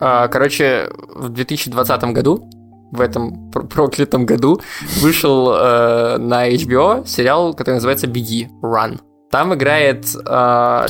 А, короче, в 2020 году в этом проклятом году вышел э, на HBO сериал, который называется «Беги», «Run». Там играет... Э,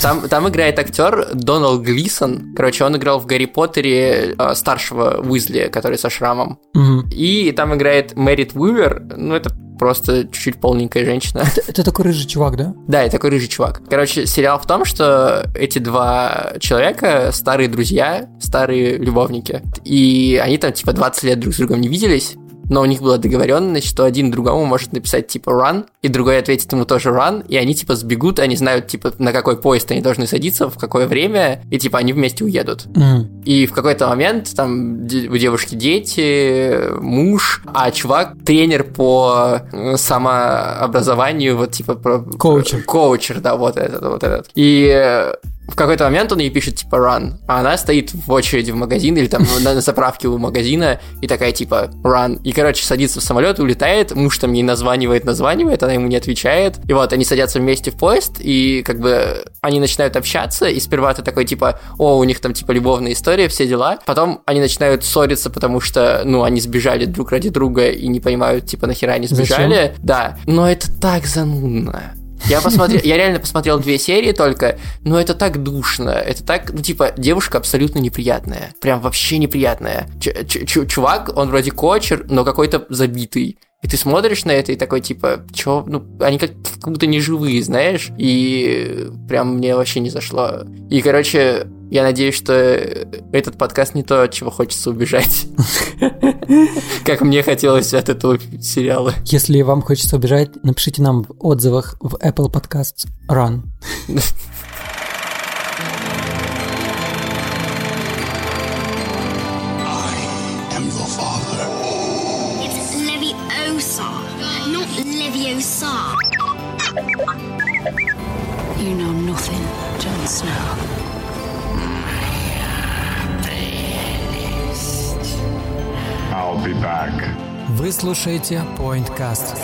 там, там играет актер Доналд Глисон. Короче, он играл в Гарри Поттере э, старшего Уизли, который со шрамом. Мгм. И там играет Мэрит Уивер. Ну, это просто чуть-чуть полненькая женщина. Это, это такой рыжий чувак, да? Да, и такой рыжий чувак. Короче, сериал в том, что эти два человека старые друзья, старые любовники. И они там типа 20 лет друг с другом не виделись. Но у них была договоренность, что один другому может написать типа run, и другой ответит ему тоже run, и они типа сбегут, они знают типа на какой поезд они должны садиться, в какое время, и типа они вместе уедут. Мгм. И в какой-то момент там у девушки дети, муж, а чувак тренер по э, самообразованию, вот типа про... Коучер. Коучер, да, вот этот, вот этот. И э, в какой-то момент он ей пишет типа run, а она стоит в очереди в магазин или там на, на заправке у магазина и такая типа run. И, короче, садится в самолет, улетает, муж там ей названивает, названивает, она ему не отвечает. И вот они садятся вместе в поезд, и как бы они начинают общаться, и сперва ты такой типа, о, у них там типа любовная история, все дела. Потом они начинают ссориться, потому что, ну, они сбежали друг ради друга и не понимают, типа, нахера они Зачем? сбежали. Да, но это так занудно. Я посмотрел, я реально посмотрел две серии только, но это так душно, это так, ну типа, девушка абсолютно неприятная, прям вообще неприятная. Ч- ч- чувак, он вроде кочер, но какой-то забитый. И ты смотришь на это и такой, типа, чё, ну, они как, как будто не живые, знаешь, и прям мне вообще не зашло. И, короче, я надеюсь, что этот подкаст не то, от чего хочется убежать. Как мне хотелось от этого сериала. Если вам хочется убежать, напишите нам в отзывах в Apple Podcasts Run. слушаете Pointcast.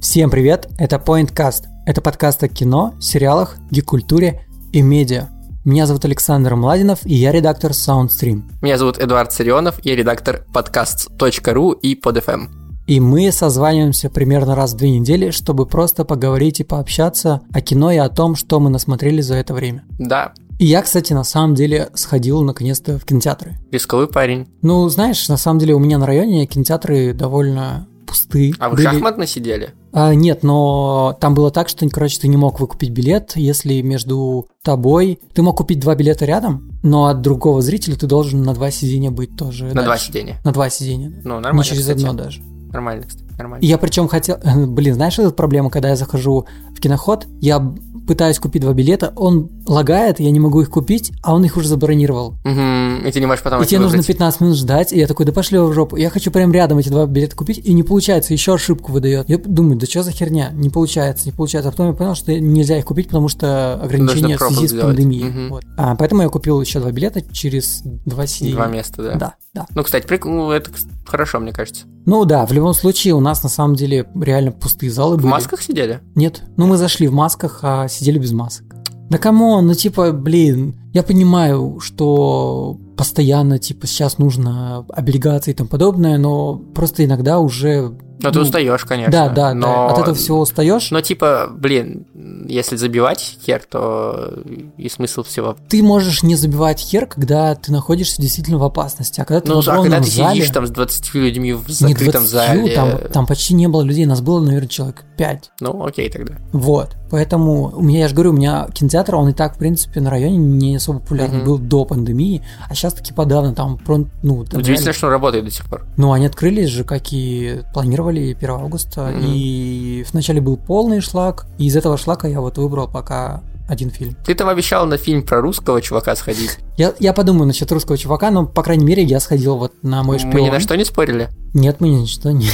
Всем привет, это Pointcast. Это подкаст о кино, сериалах, гик-культуре и медиа. Меня зовут Александр Младинов, и я редактор SoundStream. Меня зовут Эдуард Царионов, я редактор подкаст.ру и PodFM. И мы созваниваемся примерно раз в две недели, чтобы просто поговорить и пообщаться о кино и о том, что мы насмотрели за это время. Да, И я, кстати, на самом деле сходил наконец-то в кинотеатры. рисковый парень. Ну, знаешь, на самом деле у меня на районе кинотеатры довольно пусты. А вы Были- шахматно сидели? А, нет, но там было так, что, короче, ты не мог выкупить билет, если между тобой... Ты мог купить два билета рядом, но от другого зрителя ты должен на два сидения быть тоже. На два дальше. сидения. На два сидения. Ну, Не нормально, через кстати. одно даже. Нормально, кстати, нормально. Я причем хотел... Блин, знаешь, эта проблема, когда я захожу в киноход, я пытаюсь купить два билета, он лагает, я не могу их купить, а он их уже забронировал. Мгм, И ты не можешь потом И тебе нужно выбрать. 15 минут ждать, и я такой, да пошли в жопу. Я хочу прям рядом эти два билета купить, и не получается, еще ошибку выдает. Я думаю, да что за херня? Не получается, не получается. А потом я понял, что нельзя их купить, потому что ограничения в связи с сделать. пандемией. Мгм. Вот. А, поэтому я купил еще два билета через два сидения. Два места, да. Да, да. Ну, кстати, прик- ну, это хорошо, мне кажется. Ну да, в любом случае у нас на самом деле реально пустые залы В были. масках сидели? Нет. Ну мы зашли в масках, а сидели без масок. Да come on, ну типа, блин, я понимаю, что постоянно, типа, сейчас нужно облигации и тому подобное, но просто иногда уже... Ну, ты ну, устаешь, конечно. Да, да, но... да, от этого всего устаешь. Но, типа, блин, если забивать хер, то и смысл всего. Ты можешь не забивать хер, когда ты находишься действительно в опасности, а когда ты Ну, в а когда ты зале, сидишь там с 20 людьми в не закрытом 20, зале... там, там почти не было людей, нас было, наверное, человек 5. Ну, окей тогда. Вот. Поэтому у меня, я же говорю, у меня кинотеатр, он и так, в принципе, на районе не особо популярный Мгм. был до пандемии, а сейчас таки подавно там, ну, там Удивительно, реально- что он работает до сих пор. Ну, они открылись же, как и планировали 1 августа, Мгм. и вначале был полный шлак, и из этого шлака я вот выбрал пока один фильм. Ты там обещал на фильм про русского чувака сходить. Я, я подумаю насчет русского чувака, но, по крайней мере, я сходил вот на мой шпион. Мы ни на что не спорили. Нет, мы ни на что не...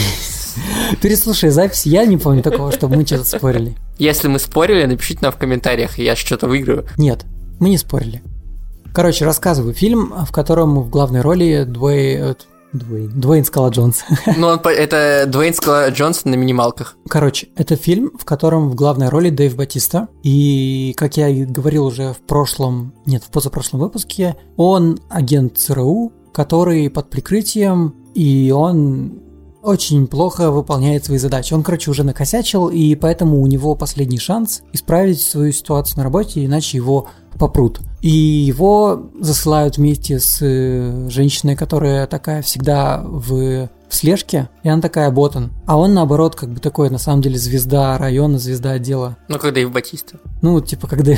Переслушай запись, я не помню такого, чтобы мы что-то спорили. Если мы спорили, напишите нам в комментариях, я что-то выиграю. Нет, мы не спорили. Короче, рассказываю. Фильм, в котором в главной роли двое, э, Дуэйн. Дуэйн Скала Джонс. Ну, он это Дуэйн Скала Джонсон на минималках. Короче, это фильм, в котором в главной роли Дэйв Батиста. И, как я и говорил уже в прошлом, нет, в позапрошлом выпуске, он агент ЦРУ, который под прикрытием, и он очень плохо выполняет свои задачи. Он, короче, уже накосячил, и поэтому у него последний шанс исправить свою ситуацию на работе, иначе его попрут. И его засылают вместе с э, женщиной, которая такая всегда в, в слежке, и она такая ботан. А он, наоборот, как бы такой, на самом деле, звезда района, звезда отдела. Ну, когда и в Батиста. Ну, типа, когда...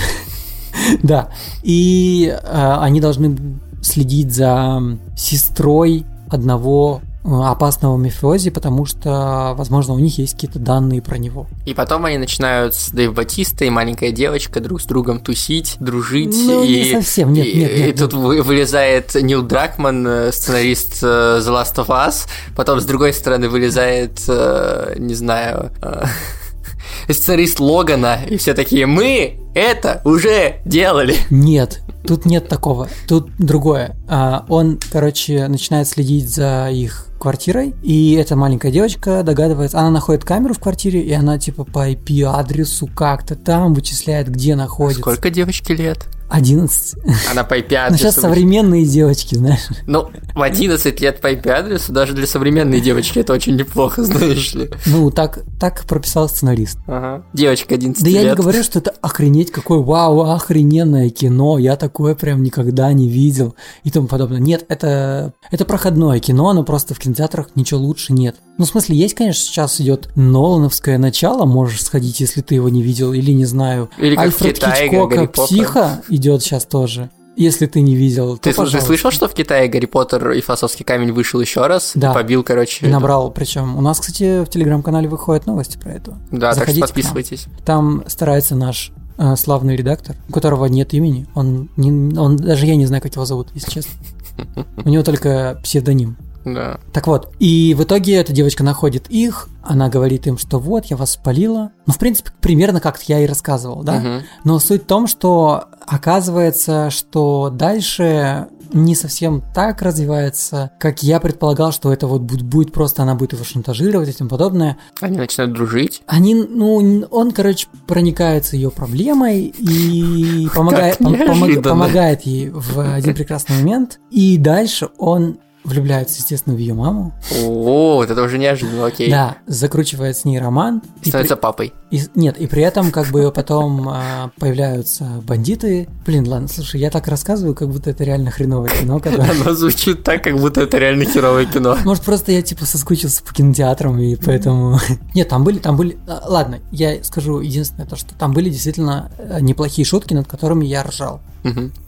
да. И э, они должны следить за сестрой одного опасного мафиози, потому что, возможно, у них есть какие-то данные про него. И потом они начинают с Дэйв Батиста и маленькая девочка друг с другом тусить, дружить. Ну, и, не совсем, нет, и, нет, нет, и нет. тут вы- вылезает Нил Дракман, э, сценарист э, The Last of Us. Потом, с другой стороны, вылезает, э, не знаю, сценарист Логана. И все такие, мы это уже делали. Нет, тут нет такого. Тут другое. А, он, короче, начинает следить за их квартирой, и эта маленькая девочка догадывается, она находит камеру в квартире, и она типа по IP-адресу как-то там вычисляет, где находится. Сколько девочке лет? 11. Она по IP Ну, сейчас современные девочки, знаешь. Ну, в 11 лет по IP адресу даже для современной девочки это очень неплохо, знаешь ли. Ну, так, так прописал сценарист. Ага. Девочка 11 Да лет. я не говорю, что это охренеть какое вау, охрененное кино, я такое прям никогда не видел и тому подобное. Нет, это, это проходное кино, но просто в кинотеатрах ничего лучше нет. Ну, в смысле, есть, конечно, сейчас идет Нолановское начало, можешь сходить, если ты его не видел, или не знаю. Или как Альфред Китае, Хичкока Гарри. «Психа» идет сейчас тоже. Если ты не видел, то, Ты, ты пожалуйста. слышал, что в Китае Гарри Поттер и Философский камень вышел еще раз? Да. Побил, короче. И набрал, причем у нас, кстати, в телеграм-канале выходят новости про это. Да, так что Заходите к нам. подписывайтесь. Там старается наш э, славный редактор, у которого нет имени. Он, не, он даже я не знаю, как его зовут, если честно. У него только псевдоним. Да. Так вот, и в итоге эта девочка находит их, она говорит им, что вот, я вас спалила. Ну, в принципе, примерно как я и рассказывал, да? Мгм. Но суть в том, что оказывается, что дальше не совсем так развивается, как я предполагал, что это вот будет, просто, она будет его шантажировать и тому подобное. Они начинают дружить. Они, ну, он, короче, проникается ее проблемой и помогает, пом- помогает ей в один прекрасный момент. И дальше он влюбляется, естественно, в ее маму. О, это уже неожиданно, окей. Да, закручивает с ней роман. И Становится при- папой. и- нет, и при этом как бы потом а, появляются бандиты. Блин, ладно, слушай, я так рассказываю, как будто это реально хреновое кино, которое... Оно звучит так, как будто это реально херовое кино. Может, просто я типа соскучился по кинотеатрам, и поэтому... Нет, там были, там были... а, Ладно, я скажу единственное то, что там были действительно э, неплохие шутки, над которыми я ржал.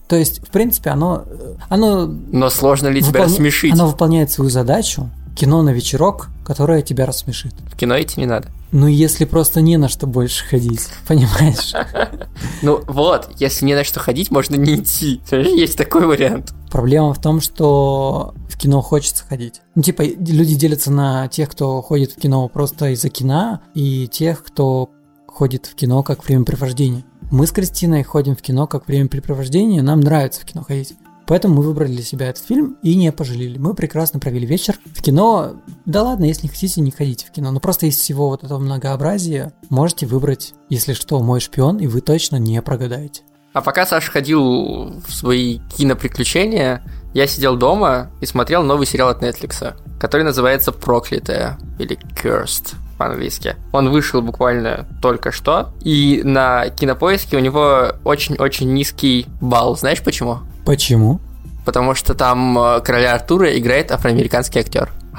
То есть, в принципе, оно... э, Оно, Но сложно ли тебя выполня- рассмешить? оно выполняет свою задачу, кино на вечерок, которое тебя рассмешит. В кино идти не надо. Ну, если просто не на что больше ходить, понимаешь? Ну вот, если не на что ходить, можно не идти. Есть такой вариант. Проблема в том, что в кино хочется ходить. Ну, типа, люди делятся на тех, кто ходит в кино просто из-за кино, и тех, кто ходит в кино как времяпрепровождение. Мы с Кристиной ходим в кино как времяпрепровождение, нам нравится в кино ходить. Поэтому мы выбрали для себя этот фильм и не пожалели. Мы прекрасно провели вечер в кино. Да ладно, если не хотите, не ходите в кино. Но просто из всего вот этого многообразия можете выбрать, если что, мой шпион, и вы точно не прогадаете. А пока Саша ходил в свои киноприключения, я сидел дома и смотрел новый сериал от Netflix, который называется «Проклятая» или «Cursed» по-английски. Он вышел буквально только что, и на кинопоиске у него очень-очень низкий балл. Знаешь почему? Почему? Потому что там э, короля Артура играет афроамериканский актер.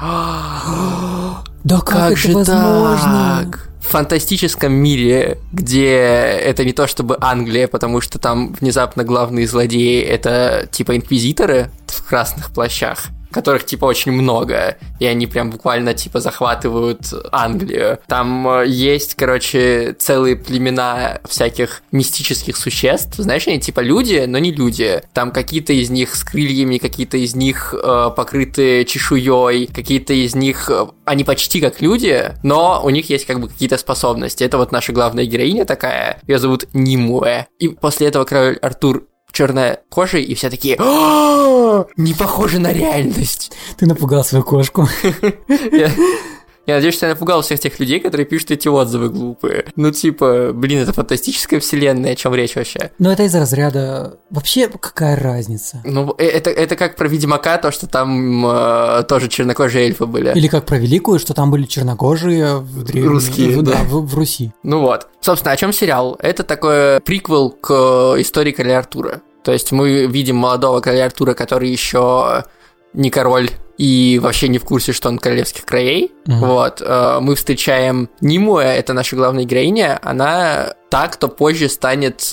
Да как, это возможно? так? В фантастическом мире, где это не то чтобы Англия, потому что там внезапно главные злодеи это типа инквизиторы в красных плащах, которых типа очень много, и они прям буквально типа захватывают Англию. Там э, есть, короче, целые племена всяких мистических существ. Знаешь, они типа люди, но не люди. Там какие-то из них с крыльями, какие-то из них э, покрыты чешуей, какие-то из них э, они почти как люди, но у них есть как бы какие-то способности. Это вот наша главная героиня такая, ее зовут Нимуэ. И после этого король Артур чернокожий, и все такие «А, не похоже на реальность. Ты напугал свою кошку. Я, надеюсь, что я напугал всех тех людей, которые пишут эти отзывы глупые. Ну, типа, блин, это фантастическая вселенная, о чем речь вообще? Но это из разряда... Вообще, какая разница? Ну, э, это, это как про Ведьмака, то, что там э, тоже чернокожие эльфы были. Или как про Великую, что там были чернокожие в древнем... Русские, в, да. в, в Руси. Ну вот. Собственно, о чем сериал? Это такой приквел к э, истории короля Артура. То есть мы видим молодого короля Артура, который еще не король и вообще не в курсе, что он королевских краей. Мгм. Вот. э, Мы встречаем Нимуэ, это наша главная героиня. Она та, кто позже станет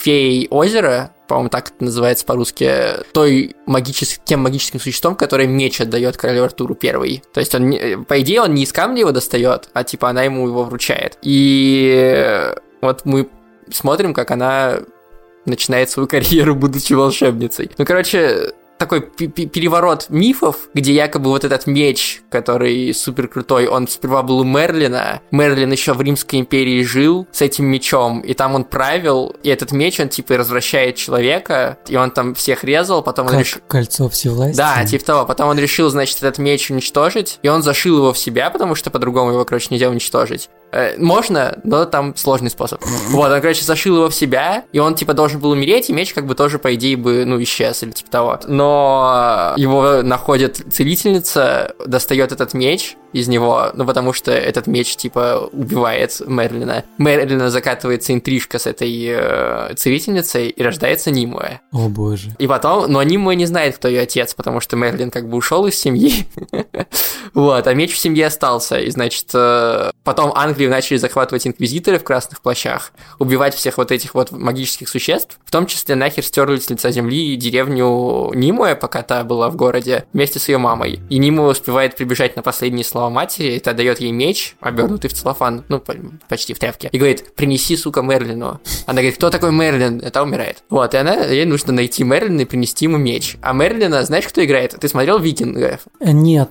феей озера, по-моему, так это называется по-русски, той магическим, тем магическим существом, которое меч отдает королю Артуру первый. То есть он, по идее, он не из камня его достает, а типа она ему его вручает. И вот мы смотрим, как она начинает свою карьеру, будучи волшебницей. Ну, короче, такой пе- пе- переворот мифов, где якобы вот этот меч, который супер крутой, он сперва был у Мерлина. Мерлин еще в Римской империи жил с этим мечом, и там он правил, и этот меч, он типа развращает человека, и он там всех резал, потом он Как решил... кольцо всевластия. Да, типа того. Потом он решил, значит, этот меч уничтожить, и он зашил его в себя, потому что по-другому его, короче, нельзя уничтожить. Э, Можно, но там сложный способ. Вот, он, короче, зашил его в себя, и он, типа, должен был умереть, и меч, как бы, тоже, по идее, бы, ну, исчез или типа того. Но его находит целительница, достает этот меч из него, ну, потому что этот меч, типа, убивает Мерлина. Мерлина закатывается интрижка с этой э, целительницей, и рождается Нимуэ. О боже. И потом, но Нимуэ не знает, кто ее отец, потому что Мерлин как бы ушел из семьи. Вот, а меч в семье остался. И, значит, э, потом Англию начали захватывать инквизиторы в красных плащах, убивать всех вот этих вот магических существ, в том числе нахер стерли с лица земли деревню Нимуэ, пока та была в городе, вместе с ее мамой. И Нимуэ успевает прибежать на последние слова матери, и та дает ей меч, обернутый в целлофан, ну, по- почти в тряпке, и говорит, принеси, сука, Мерлину. Она говорит, кто такой Мерлин? Это умирает. Вот, и она, ей нужно найти Мерлина и принести ему меч. А Мерлина, знаешь, кто играет? Ты смотрел «Викингов»? Э, Нет.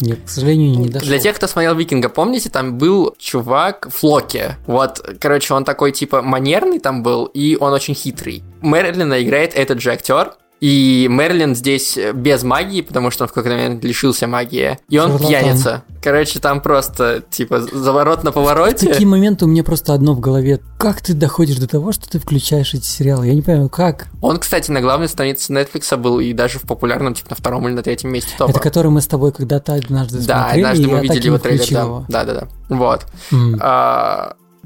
Нет, к сожалению, не дошел. Для тех, кто смотрел Викинга, помните, там был чувак Флоки. Вот, короче, он такой типа манерный там был, и он очень хитрый. Мерлина играет этот же актер. И Мерлин здесь без магии, потому что он в какой-то момент лишился магии. И он Шарлатан. пьяница. Короче, там просто, типа, заворот на В повороте. такие моменты у меня просто одно в голове. Как ты доходишь до того, что ты включаешь эти сериалы? Я не понимаю, как? Он, кстати, на главной странице Netflix был и даже в популярном, типа, на втором или на третьем месте топа. Это который мы с тобой когда-то однажды Да, смотрели, однажды и мы видели его трейлер, да. Да, да, да. Вот. М.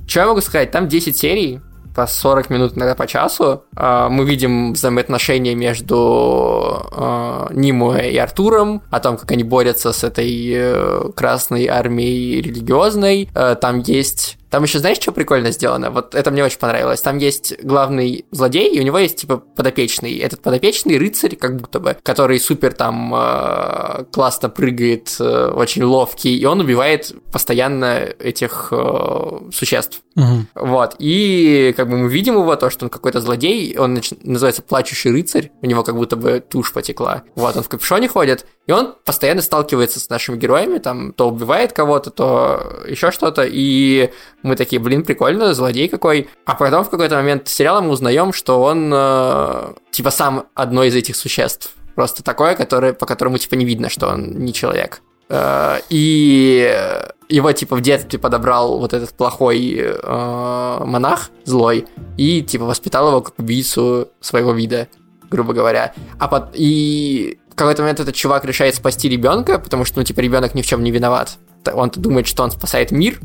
что я могу сказать? Там 10 серий, по 40 минут, иногда по часу. А, мы видим взаимоотношения между а, Нимуэ и Артуром, о том, как они борются с этой э, красной армией религиозной. Э, там есть... Там еще знаешь, что прикольно сделано? Вот это мне очень понравилось. Там есть главный злодей, и у него есть типа подопечный. Этот подопечный рыцарь, как будто бы, который супер там э, классно прыгает, э, очень ловкий, и он убивает постоянно этих э, существ. Мгм. Вот, и как бы мы видим его, то, что он какой-то злодей, он нач- называется Плачущий рыцарь, у него как будто бы тушь потекла. Вот, он в капюшоне ходит, и он постоянно сталкивается с нашими героями, там, то убивает кого-то, то еще что-то, и мы такие, блин, прикольно, злодей какой. А потом в какой-то момент сериала мы узнаем, что он, э, типа, сам одно из этих существ. Просто такое, которое, по которому, типа, не видно, что он не человек. Э, И его, типа, в детстве подобрал вот этот плохой э, монах, злой, и, типа, воспитал его как убийцу своего вида, грубо говоря. А под... И в какой-то момент этот чувак решает спасти ребенка, потому что, ну, типа, ребенок ни в чем не виноват. Он думает, что он спасает мир,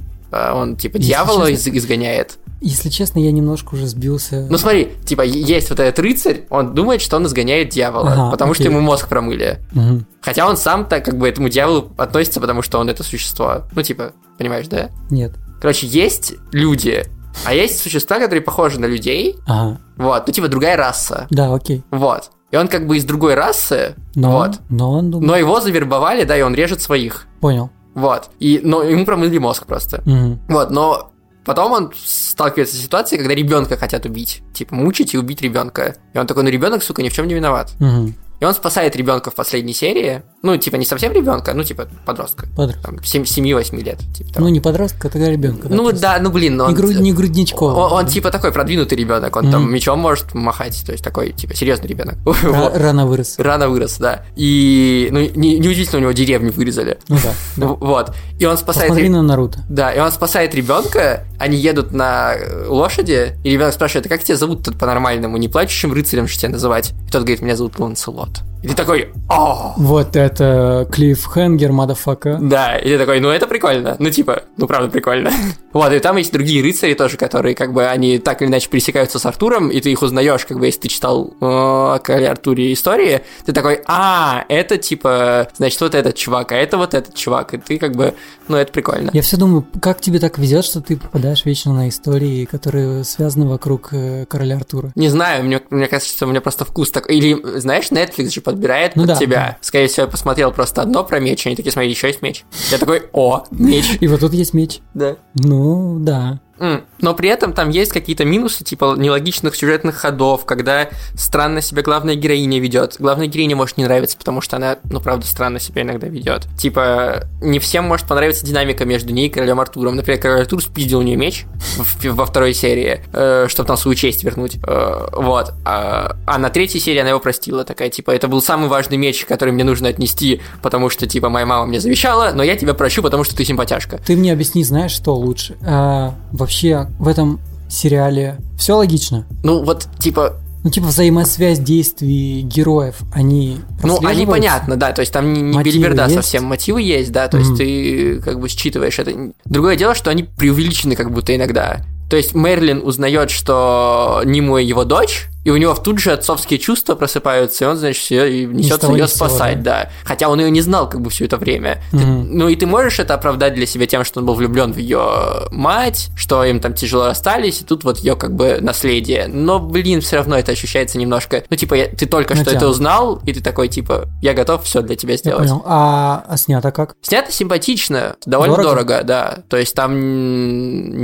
он, типа, Если дьявола честно- из- изгоняет. Если честно, я немножко уже сбился. Ну смотри, типа, есть вот этот рыцарь, он думает, что он изгоняет дьявола, Ага, потому что окей. ему мозг промыли. Мгм. Хотя он сам так как бы этому дьяволу относится, потому что он это существо. Ну, типа, понимаешь, да? Нет. Короче, есть люди, а есть существа, которые похожи на людей. Ага. Вот, ну, типа, другая раса. Да, окей. Вот. И он как бы из другой расы. Но, Вот. но он думает. Но его завербовали, да, и он режет своих. Понял. Вот. И, но ему промыли мозг просто. Мгм. Вот, но потом он сталкивается с ситуацией, когда ребенка хотят убить. Типа, мучить и убить ребенка. И он такой, ну ребенок, сука, ни в чем не виноват. И И он спасает ребенка в последней серии. Ну, типа, не совсем ребенка, ну, типа, подростка. Подросток. Там, 7-8 лет. Типа, того. Ну, не подростка, а тогда ребенка. ну, да, ну, блин, но Не, он... груд, не грудничковый. Он, он, типа такой продвинутый ребенок, он Мгм. там мечом может махать, то есть такой типа серьезный ребенок. Ра-. Рано вырос. Рано вырос, да. И ну не- неудивительно, у него деревню вырезали. Ну да. да. Вот. И он спасает. Посмотри на Наруто. Да, и он спасает ребенка, они едут на э, лошади, и ребенок спрашивает, а как тебя зовут тут по-нормальному? Не плачущим рыцарем же тебя называть? И тот говорит, меня зовут Ланселот. И ты такой, о Вот это Клифф Хенгер, мадафака. Да, и ты такой, ну это прикольно. Ну типа, ну правда прикольно. Вот, и там есть другие рыцари тоже, которые как бы, они так или иначе пересекаются с Артуром, и ты их узнаешь, как бы, если ты читал э, о короле Артуре истории, ты такой, а, это типа, значит, вот этот чувак, а это вот этот чувак, и ты как бы, ну это прикольно. Я все думаю, как тебе так везет, что ты попадаешь вечно на истории, которые связаны вокруг э, короля Артура. Не знаю, мне, мне кажется, что у меня просто вкус такой. Или, знаешь, Netflix же подбирает Ну под да, тебя. да. Скорее всего, я посмотрел просто одно про меч, они такие, смотри, еще есть меч. Я такой, о, меч. И вот тут есть меч. Да. Ну, да. Но при этом там есть какие-то минусы, типа нелогичных сюжетных ходов, когда странно себя главная героиня ведет. Главная героиня может не нравиться, потому что она, ну, правда, странно себя иногда ведет. Типа, не всем может понравиться динамика между ней и королем Артуром. Например, король Артур спиздил у нее меч во второй серии, чтобы там свою честь вернуть. Э, вот. А, а на третьей серии она его простила. Такая, типа, это был самый важный меч, который мне нужно отнести, потому что, типа, моя мама мне завещала, но я тебя прощу, потому что ты симпатяшка. Ты мне объясни, знаешь, что лучше? А, вообще, в этом сериале все логично. Ну, вот, типа, Ну, типа, взаимосвязь действий героев, они Ну, они понятно, да, то есть там не, не Мотивы белиберда есть? совсем, мотивы есть, да, то Мгм. есть ты как бы считываешь это. Другое дело, что они преувеличены как будто иногда. То есть Мерлин узнает, что Ниму его дочь, и у него тут же отцовские чувства просыпаются, и он, значит, ее несется ее сего, спасать, да. Хотя он ее не знал как бы все это время. Ты- Мгм. ну и ты можешь это оправдать для себя тем, что он был влюблен в ее мать, что им там тяжело расстались, и тут вот ее как бы наследие. Но, блин, все равно это ощущается немножко. Ну, типа, я- ты только что это узнал, и ты такой, типа, я готов все для тебя Я сделать. понял. А, а снято как? Снято симпатично, довольно Дорого? дорого? да. То есть там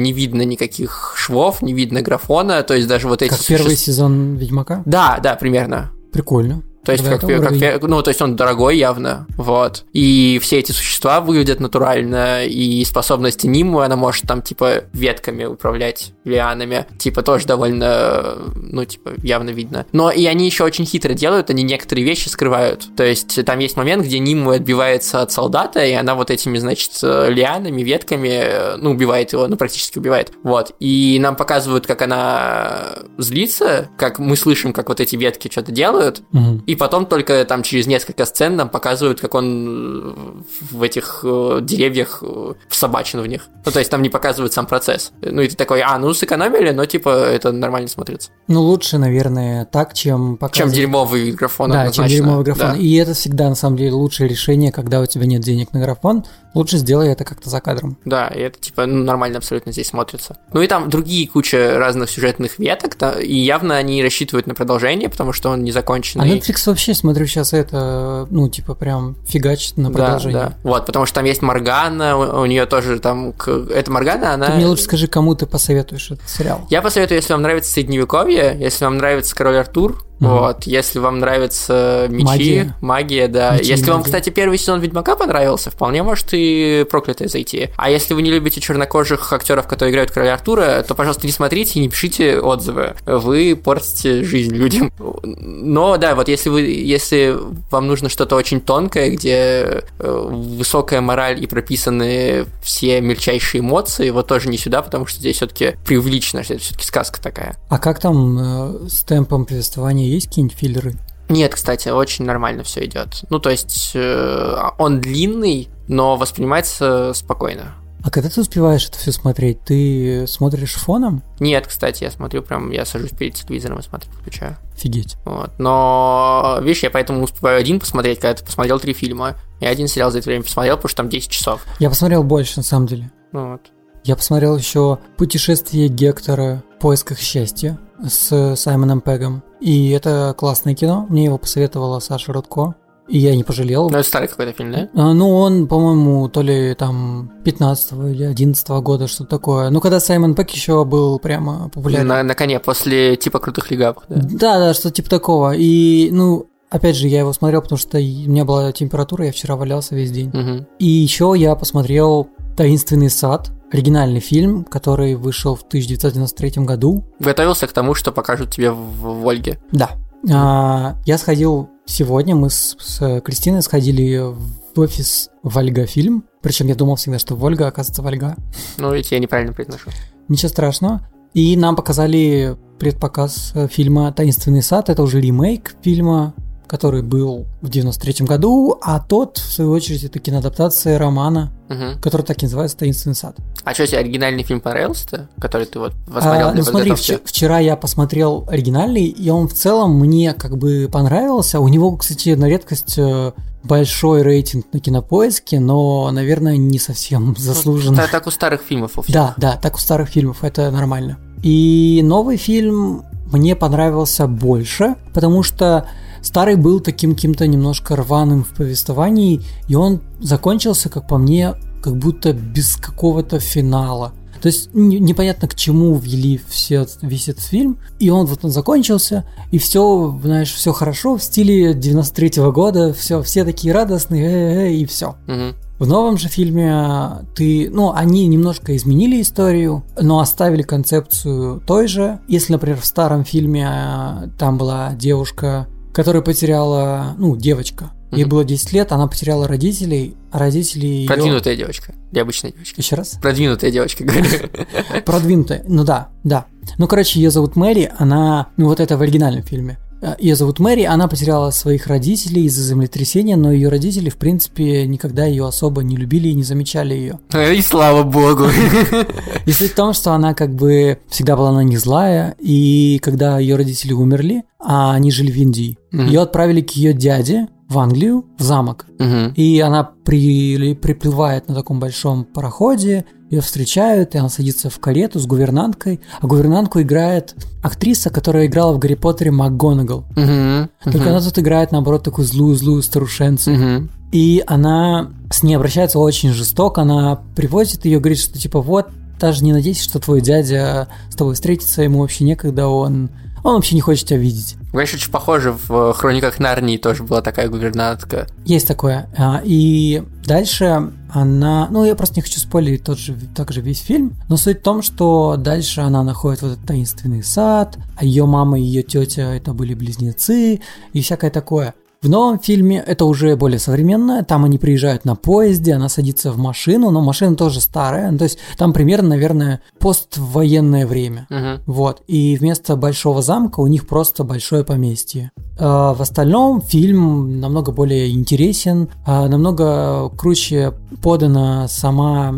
не видно никаких швов, не видно графона, то есть даже вот эти Как первый сезон Ведьмака? Да, да, примерно. Прикольно. То есть, как, как ну, то есть он дорогой явно, вот. И все эти существа выглядят натурально, и способности Ниму, она может там, типа, ветками управлять, лианами, типа, тоже довольно, ну, типа, явно видно. Но и они еще очень хитро делают, они некоторые вещи скрывают. То есть там есть момент, где Ниму отбивается от солдата, и она вот этими, значит, лианами, ветками, э, ну, убивает его, ну, практически убивает. Вот. И нам показывают, как она злится, как мы слышим, как вот эти ветки что-то делают, Мгм. и потом только там через несколько сцен нам показывают, как он э, в этих э, деревьях э, всобачен в них. Ну, то есть там не показывают сам процесс. Ну, и ты такой, а, ну, сэкономили, но, типа, это нормально смотрится. Ну, лучше, наверное, так, чем Чем показывать... дерьмовый графон, Да, чем однозначно. дерьмовый графон. Да. И это всегда, на самом деле, лучшее решение, когда у тебя нет денег на графон. Лучше сделай это как-то за кадром. Да, и это, типа, ну, нормально абсолютно здесь смотрится. Ну, и там другие куча разных сюжетных веток, да, и явно они рассчитывают на продолжение, потому что он не А законченный. Netflix вообще, смотрю, сейчас это, ну, типа, прям фигачит на Да, продолжение. да. Вот, потому что там есть Моргана, у, нее тоже там... Это Моргана, она... Ты мне лучше скажи, кому ты посоветуешь этот сериал. Я посоветую, если вам нравится Средневековье, если вам нравится Король Артур, Мгм. вот, если вам нравится мечи, Магия. магия, да. Мечи если вам, магия. кстати, первый сезон Ведьмака понравился, вполне может и проклятое зайти. А если вы не любите чернокожих актеров, которые играют Короля Артура, то, пожалуйста, не смотрите и не пишите отзывы. Вы портите жизнь людям. Но да, вот если вы, если вам нужно что-то очень тонкое, где э, высокая мораль и прописаны все мельчайшие эмоции, вот тоже не сюда, потому что здесь все-таки преувеличено, что это все-таки сказка такая. А как там э, с темпом повествования есть какие-нибудь филлеры? Нет, кстати, очень нормально все идет. Ну, то есть э, он длинный, но воспринимается спокойно. А когда ты успеваешь это все смотреть, ты смотришь фоном? Нет, кстати, я смотрю прям, я сажусь перед телевизором и смотрю, включаю. Офигеть. Вот. Но, видишь, я поэтому успеваю один посмотреть, когда ты посмотрел три фильма. И один сериал за это время посмотрел, потому что там 10 часов. Я посмотрел больше, на самом деле. Ну, вот. Я посмотрел еще «Путешествие Гектора в поисках счастья» с Саймоном Пегом. И это классное кино. Мне его посоветовала Саша Рудко. И я не пожалел. Ну, это старый какой-то фильм, да? А, Ну, он, по-моему, то ли там 15 или 11 года, что-то такое. Ну, когда Саймон Пэк еще был прямо популярен. На, на коне, после типа крутых легавых, да. Да, да, что-то типа такого. И, ну, Опять же, я его смотрел, потому что у меня была температура, я вчера валялся весь день. Мгм. И еще я посмотрел «Таинственный сад», оригинальный фильм, который вышел в 1993 году. Готовился к тому, что покажут тебе в, в Ольге. Да. А, я сходил сегодня, мы с, с Кристиной сходили в офис Вольга фильм. Причем я думал всегда, что Вольга, оказывается, Вольга. Ну, ведь я неправильно произношу. Ничего страшного. И нам показали предпоказ э, фильма «Таинственный сад». Это уже ремейк фильма, который был в 93 году, а тот, в свою очередь, это киноадаптация романа, Мгм. который так и называется «Таинственный сад». А что, тебе оригинальный фильм понравился-то, который ты вот посмотрел А, ну смотри, вч- вчера я посмотрел оригинальный, и он в целом мне как бы понравился. У него, кстати, на редкость э, большой рейтинг на кинопоиске, но, наверное, не совсем заслуженно. Это так у старых фильмов у всех. Да, да, так у старых фильмов, это нормально. И новый фильм мне понравился больше, потому что старый был таким каким-то немножко рваным в повествовании, и он закончился, как по мне, как будто без какого-то финала. То есть не- непонятно к чему ввели все, весь этот фильм, и он вот он закончился, и все, знаешь, все хорошо в стиле 93 года, все, все такие радостные, э-э-э, и все. Мгм. В новом же фильме ты, ну, они немножко изменили историю, но оставили концепцию той же. Если, например, в старом фильме э, там была девушка, которая потеряла, ну, девочка, ей было 10 лет, она потеряла родителей, а родители ее... Продвинутая девочка. Или обычная девочка. Еще раз? Продвинутая девочка, говорю. Продвинутая. Ну да, да. Ну, короче, ее зовут Мэри, она, ну, вот это в оригинальном фильме. Э, Ее зовут Мэри, она потеряла своих родителей из-за землетрясения, но ее родители, в принципе, никогда ее особо не любили и не замечали ее. И слава богу. И суть в том, что она как бы всегда была на них злая, и когда ее родители умерли, а они жили в Индии, Мгм. ее отправили к ее дяде в Англию, в замок. И она при- приплывает на таком большом пароходе, ее встречают, и она садится в карету с гувернанткой, а гувернантку играет актриса, которая играла в Гарри Поттере МакГонагал. Мгм. Только она тут играет, наоборот, такую злую-злую старушенцу. Мгм. И она с ней обращается очень жестоко. Она привозит ее, говорит, что типа вот, даже не надейся, что твой дядя с тобой встретится, ему вообще некогда, он, он вообще не хочет тебя видеть. Конечно, очень похоже, в «Хрониках Нарнии» тоже была такая гувернантка. Есть такое. А, И дальше она... Ну, я просто не хочу спойлерить тот же, так же весь фильм, но суть в том, что дальше она находит вот этот таинственный сад, а ее мама и ее тетя это были близнецы и всякое такое. В новом фильме это уже более современное, там они приезжают на поезде, она садится в машину, но машина тоже старая, ну, то есть там примерно, наверное, поствоенное время. Мгм. Вот. И вместо большого замка у них просто большое поместье. А В остальном фильм намного более интересен, а, намного круче подана сама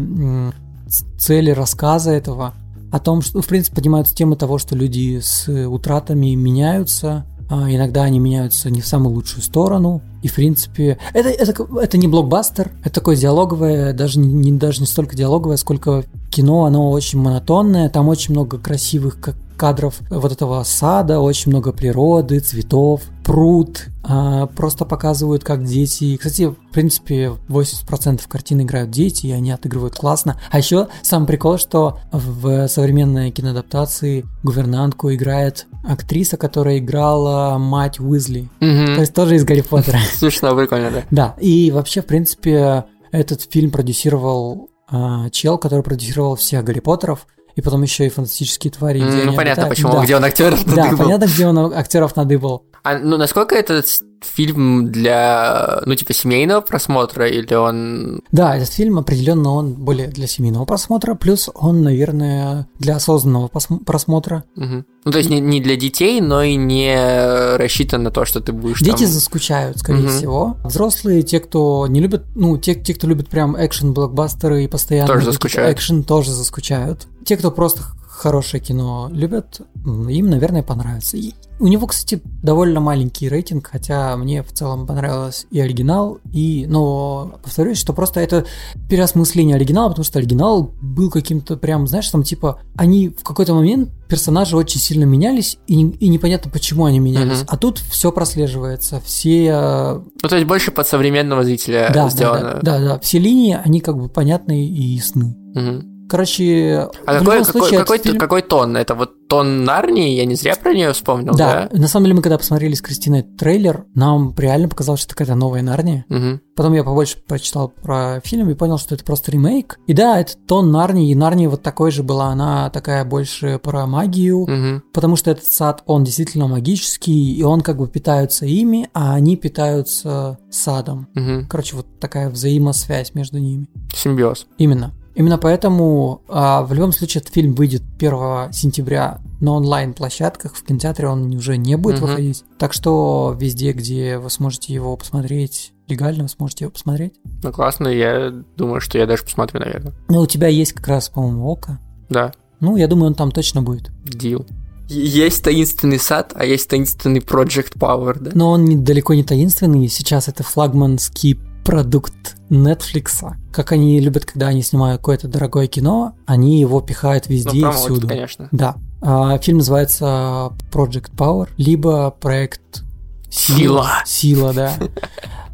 цель рассказа этого. О том, что, в принципе, поднимаются темы того, что люди с утратами меняются, иногда они меняются не в самую лучшую сторону. И, в принципе, это, это, это не блокбастер, это такое диалоговое, даже не- даже не столько диалоговое, сколько кино, оно очень монотонное, там очень много красивых как кадров вот этого сада, очень много природы, цветов, пруд, а, просто показывают, как дети... Кстати, в принципе, 80% картин играют дети, и они отыгрывают классно. А еще сам прикол, что в современной киноадаптации гувернантку играет актриса, которая играла мать Уизли. Мгм. То есть тоже из Гарри Поттера. Смешно, прикольно, да. Да, и вообще, в принципе, этот фильм продюсировал а, чел, который продюсировал всех Гарри Поттеров, и потом еще и фантастические твари. где М, Ну, понятно, обитают. почему, Да. где он актеров Да, надыбал. понятно, где он актеров надыбал. А, ну, насколько этот фильм для, ну, типа, семейного просмотра, или он... Да, этот фильм определенно он более для семейного просмотра, плюс он, наверное, для осознанного просмотра. Мгм. Ну, то есть не, не для детей, но и не рассчитан на то, что ты будешь Дети там... заскучают, скорее Мгм. всего. Взрослые, те, кто не любит, ну, те, те кто любит прям экшен-блокбастеры и постоянно Тоже заскучают. экшен, тоже заскучают. Те, кто просто хорошее кино любят, им, наверное, понравится. И у него, кстати, довольно маленький рейтинг, хотя мне в целом понравилось и оригинал, и, но повторюсь, что просто это переосмысление оригинала, потому что оригинал был каким-то прям, знаешь, там типа они в какой-то момент персонажи очень сильно менялись, и, не- и непонятно, почему они менялись. Мгм. А тут все прослеживается, все э, Ну, то есть больше под современного зрителя да, да, сделано. да, да, да, все линии, они как бы понятны и ясны. Мгм. Короче, А какой, какой, случае, какой, фильм- какой тон? Это вот тон Нарнии? Я не зря про нее вспомнил, Да, да? на самом деле мы когда посмотрели с Кристиной трейлер, нам реально показалось, что это какая-то новая Нарния. Мгм. Потом я побольше прочитал про фильм и понял, что это просто ремейк. И да, это тон Нарнии, и Нарния вот такой же была, она такая больше про магию, Мгм. потому что этот сад, он действительно магический, и он как бы питаются ими, а они питаются садом. Мгм. Короче, вот такая взаимосвязь между ними. Симбиоз. Именно. Именно поэтому а, в любом случае этот фильм выйдет 1 сентября на онлайн-площадках. В кинотеатре он уже не будет Мгм. выходить. Так что везде, где вы сможете его посмотреть, легально вы сможете его посмотреть. Ну классно, я думаю, что я даже посмотрю, наверное. Ну, у тебя есть как раз, по-моему, Ока. Да, Ну, я думаю, он там точно будет. дил. Есть таинственный сад, а есть таинственный Project Power, да? Но он не- далеко не таинственный. Сейчас это флагманский продукт Netflix. Как они любят, когда они снимают какое-то дорогое кино, они его пихают Ну, везде и промоут, всюду. конечно. Да. А, фильм называется Project Power, либо проект Сила. Сила, да.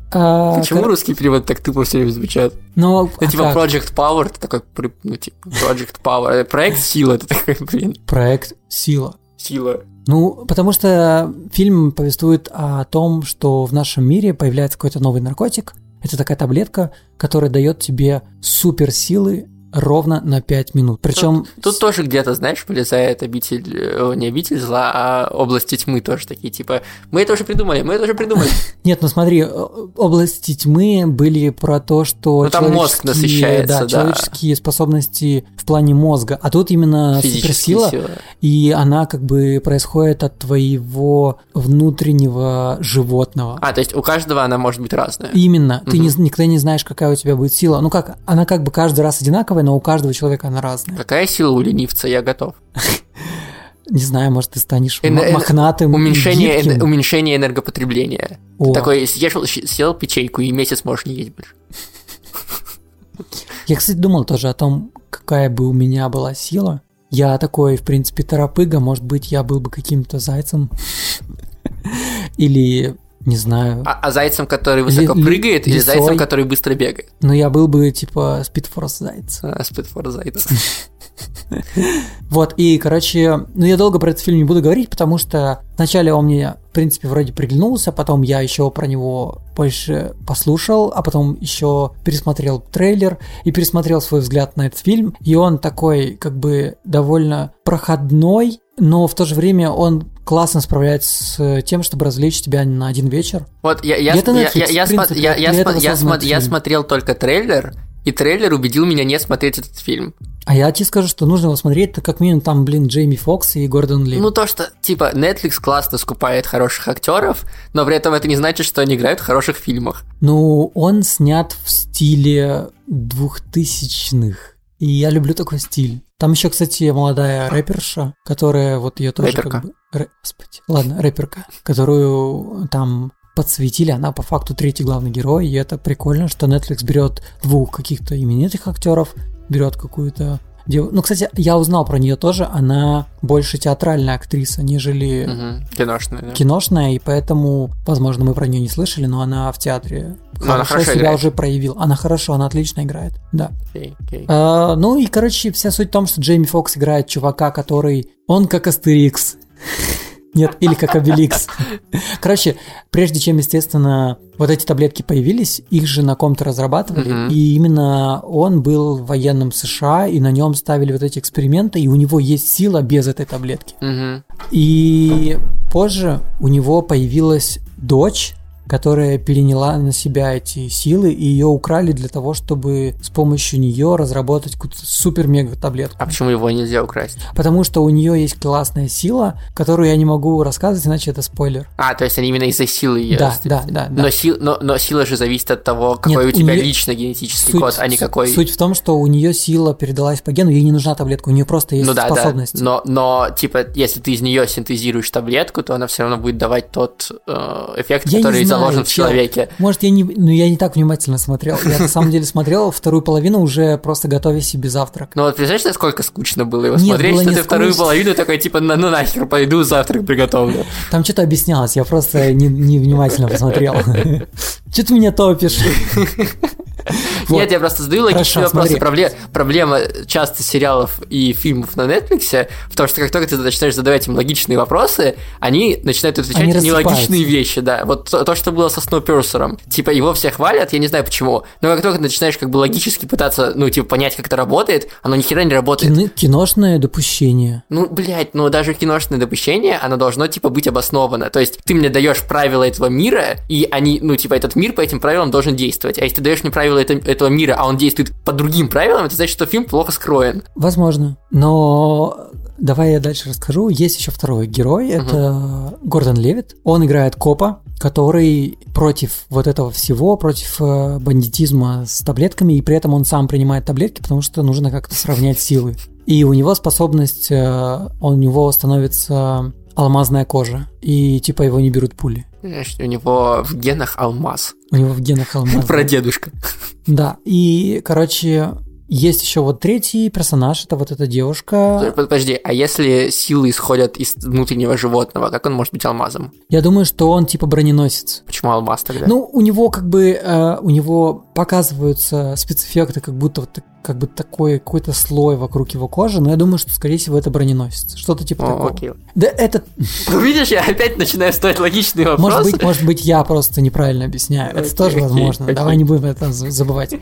А, Почему кор- русский перевод так тупо все время звучат? Но, Ну, а типа как? Project Power, это такой, ну, типа, Project Power. Проект Сила, это такой, блин, проект Сила. Сила. Ну, потому что фильм повествует о том, что в нашем мире появляется какой-то новый наркотик. Это такая таблетка, которая дает тебе суперсилы ровно на 5 минут. Причем Тут тоже где-то, знаешь, вылезает обитель, э, не обитель зла, а области тьмы тоже такие, типа, мы это уже придумали, мы это уже придумали. Нет, ну смотри, э, области тьмы были про то, что Ну, там мозг насыщается, да, да. человеческие способности в плане мозга, а тут именно суперсила, силы. и она как бы происходит от твоего внутреннего животного. А, то есть у каждого она может быть разная. Именно, ты Мгм. не, никогда не знаешь, какая у тебя будет сила. Ну как, она как бы каждый раз одинаковая, но у каждого человека она разная. Какая сила у ленивца, я готов. Не знаю, может, ты станешь Эне- мохнатым, Уменьшение, эне- уменьшение энергопотребления. О. Такой, съел, съел печеньку и месяц можешь не есть больше. Я, кстати, думал тоже о том, какая бы у меня была сила. Я такой, в принципе, торопыга, может быть, я был бы каким-то зайцем. Или, не знаю, А, а зайцем, который высоко Ли- ли- прыгает, или лисой. зайцем, который быстро бегает? но я был бы, типа, спидфорс заяц. А, Спидфор зайц. Вот, и, короче, ну я долго про этот фильм не буду говорить, потому что вначале он мне, в принципе, вроде приглянулся, потом я еще про него больше послушал, а потом еще пересмотрел трейлер и пересмотрел свой взгляд на этот фильм, и он такой, как бы, довольно проходной, но в то же время он классно справляется с тем, чтобы развлечь тебя на один вечер. Вот я, я, это я, Netflix, я, я, принципе, я, я, смотрел только трейлер, и трейлер убедил меня не смотреть этот фильм. А я тебе скажу, что нужно его смотреть, так как минимум там, блин, Джейми Фокс и Гордон Ли. Ну, то, что, типа, Netflix классно скупает хороших актеров, но при этом это не значит, что они играют в хороших фильмах. Ну, он снят в стиле двухтысячных. И я люблю такой стиль. Там еще, кстати, молодая рэперша, которая вот ее тоже Рэперка. как бы... Господи, ладно, рэперка, которую там подсветили, она по факту третий главный герой, и это прикольно, что Netflix берет двух каких-то именитых актеров, берет какую-то дев- Ну, кстати, я узнал про нее тоже, она больше театральная актриса, нежели Мгм. Киношные, да. киношная, и поэтому, возможно, мы про нее не слышали, но она в театре Но она хорошо хорошо себя играет. уже проявила. Она хорошо, она отлично играет, да. Окей, окей. А, ну и, короче, вся суть в том, что Джейми Фокс играет чувака, который... Он как Астерикс. Нет, или как Обеликс. Короче, прежде чем, естественно, вот эти таблетки появились, их же на ком-то разрабатывали, Мгм. и именно он был военным США, и на нем ставили вот эти эксперименты, и у него есть сила без этой таблетки. Мгм. И позже у него появилась дочь, которая переняла на себя эти силы, и ее украли для того, чтобы с помощью нее разработать какую-то супер-мега таблетку. А почему его нельзя украсть? Потому что у нее есть классная сила, которую я не могу рассказывать, иначе это спойлер. А, то есть они именно из-за силы ее Да, да, да, да. Но, сил, но, но сила же зависит от того, какой Нет, у тебя у неё- лично генетический код, а не какой... Суть в том, что у нее сила передалась по гену, ей не нужна таблетка, у нее просто есть ну да, способность. да. Но, но, типа, если ты из нее синтезируешь таблетку, то она все равно будет давать тот э, эффект, Я который знаю, заложен в чел. человеке. Может, я не, ну, я не так внимательно смотрел. Я на самом деле смотрел вторую половину уже просто готовя себе завтрак. Ну вот представляешь, насколько скучно было его Нет, смотреть, было что ты вторую скучно. половину такой, типа, ну, ну нахер, пойду завтрак приготовлю. Там что-то объяснялось, я просто не, не внимательно посмотрел. Че ты меня топишь? Вот. Нет, я просто задаю логичный Хорошо, вопрос. смотри. Пробле- Проблема часто сериалов и фильмов на Netflix в том, что как только ты начинаешь задавать им логичные вопросы, они начинают отвечать Они нелогичные вещи, да. Вот то, то, что было со Сноуперсером. Типа, его все хвалят, я не знаю почему, но как только ты начинаешь как бы логически пытаться, ну, типа, понять, как это работает, оно ни хера не работает. Кино- киношное допущение. Ну, блядь, ну даже киношное допущение, оно должно, типа, быть обосновано. То есть ты мне даешь правила этого мира, и они, ну, типа, этот мир по этим правилам должен действовать. А если ты даешь мне правила это- этого мира, а он действует по другим правилам, это значит, что фильм плохо скроен. Возможно. Но давай я дальше расскажу. Есть еще второй герой. Это Гордон Левит. Он играет копа, который против вот этого всего, против э, бандитизма с таблетками, и при этом он сам принимает таблетки, потому что нужно как-то сравнять силы. И у него способность, э, у него становится алмазная кожа, и типа его не берут пули. Знаешь, у него в генах алмаз. У него в генах алмаз. Прадедушка. Да, и, короче, есть еще вот третий персонаж, это вот эта девушка. Подожди, а если силы исходят из внутреннего животного, как он может быть алмазом? Я думаю, что он типа броненосец. Почему алмаз тогда? Ну, у него как бы, э, у него показываются спецэффекты, как будто вот как бы такой какой-то слой вокруг его кожи, но я думаю, что, скорее всего, это броненосец. Что-то типа О, такого. окей. Да это, Ну, видишь, я опять начинаю ставить логичные вопросы. может быть, может быть, я просто неправильно объясняю. Это Окей, тоже окей, возможно. окей. Давай не будем это за- забывать.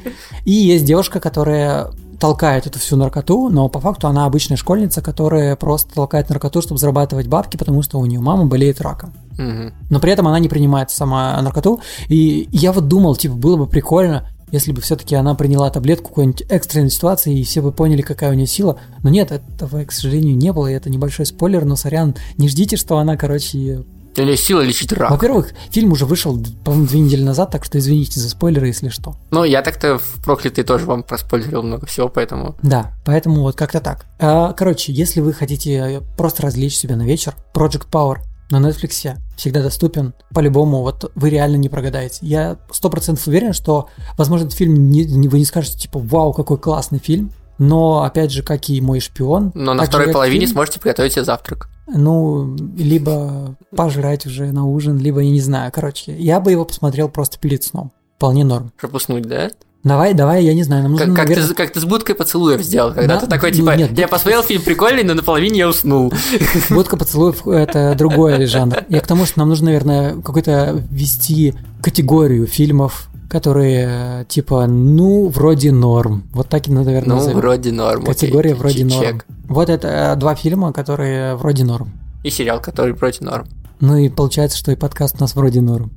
И есть девушка, которая толкает эту всю наркоту, но по факту она обычная школьница, которая просто толкает наркоту, чтобы зарабатывать бабки, потому что у нее мама болеет раком. Мгм. но при этом она не принимает сама наркоту. И я вот думал, типа, было бы прикольно, если бы все-таки она приняла таблетку какой-нибудь экстренной ситуации, и все бы поняли, какая у нее сила. Но нет, этого, к сожалению, не было, и это небольшой спойлер, но сорян, не ждите, что она, короче... Нее сила лечить рак. Во-первых, фильм уже вышел, по-моему, две недели назад, так что извините за спойлеры, если что. Ну, я так-то в проклятый тоже вам проспойлерил много всего, поэтому... Да, поэтому вот как-то так. А, Короче, если вы хотите просто развлечь себя на вечер, Project Power на Netflix всегда доступен. По-любому, вот вы реально не прогадаете. Я сто процентов уверен, что, возможно, этот фильм не, не- вы не скажете, типа, вау, какой классный фильм. Но, опять же, как и «Мой шпион». Но на второй половине фильм, сможете приготовить себе завтрак. Ну, либо пожрать уже на ужин, либо, я не знаю. Короче, я бы его посмотрел просто перед сном. Вполне норм. Чтобы уснуть, да? Давай, давай, я не знаю, нам нужно, Как, как наверное- ты, как ты с будкой поцелуев сделал, когда Да? ты такой, Ну, типа, нет, я будка посмотрел фильм прикольный, но на половине я уснул. Будка поцелуев – это другой жанр. Я к тому, что нам нужно, наверное, какой-то ввести категорию фильмов, которые типа, ну, вроде норм. Вот так и, наверное, Ну, назовем. вроде норм. окей, Категория чек- вроде норм. чек. Вот это два фильма, которые вроде норм. И сериал, который вроде норм. Ну и получается, что и подкаст у нас вроде норм.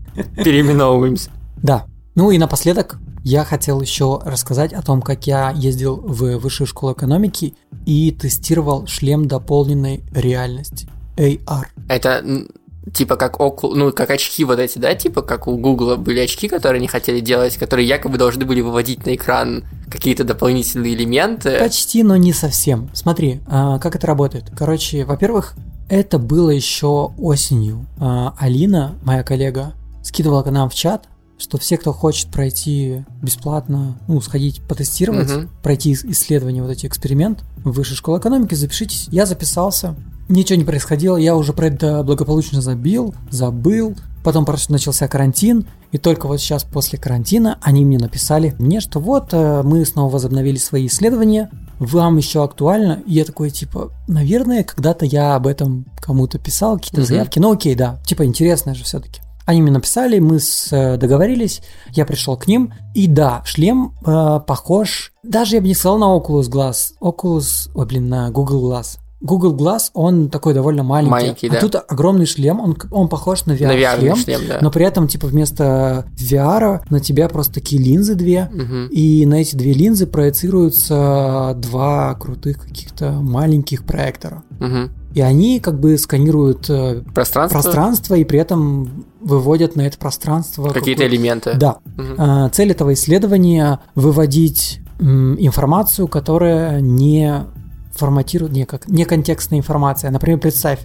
Переименовываемся. Да. Ну и напоследок я хотел еще рассказать о том, как я ездил в высшую школу экономики и тестировал шлем дополненной реальности. AR. Это типа как окул, ну как очки вот эти, да, типа как у Гугла были очки, которые не хотели делать, которые якобы должны были выводить на экран какие-то дополнительные элементы. Почти, но не совсем. Смотри, а, как это работает. Короче, во-первых, это было еще осенью. А, Алина, моя коллега, скидывала к нам в чат, что все, кто хочет пройти бесплатно, ну, сходить потестировать, Мгм. пройти ис- исследование, вот эти эксперимент в Высшей школе экономики, запишитесь. Я записался. Ничего не происходило, я уже про это благополучно забил, забыл. Потом просто начался карантин, и только вот сейчас после карантина они мне написали мне, что вот э, мы снова возобновили свои исследования, вам еще актуально. И я такой, типа, наверное, когда-то я об этом кому-то писал, какие-то Мгм. заявки. Ну окей, да, типа интересно же все-таки. Они мне написали, мы с, э, договорились, я пришел к ним, и да, шлем э, похож, даже я бы не сказал на Oculus Glass, Oculus, ой, блин, на Google Glass. Google Glass, он такой довольно маленький, Маленький, а да. тут огромный шлем, он, он похож на VR-шлем, VR шлем, да. но при этом, типа, вместо VR на тебя просто такие линзы две, Мгм. и на эти две линзы проецируются два крутых каких-то маленьких проектора. Мгм. И они как бы сканируют э, Пространство, пространство и при этом выводят на это пространство какие-то элементы. Да. А, Цель этого исследования выводить информацию, которая не форматирует, не как не контекстная информация. Например, представь,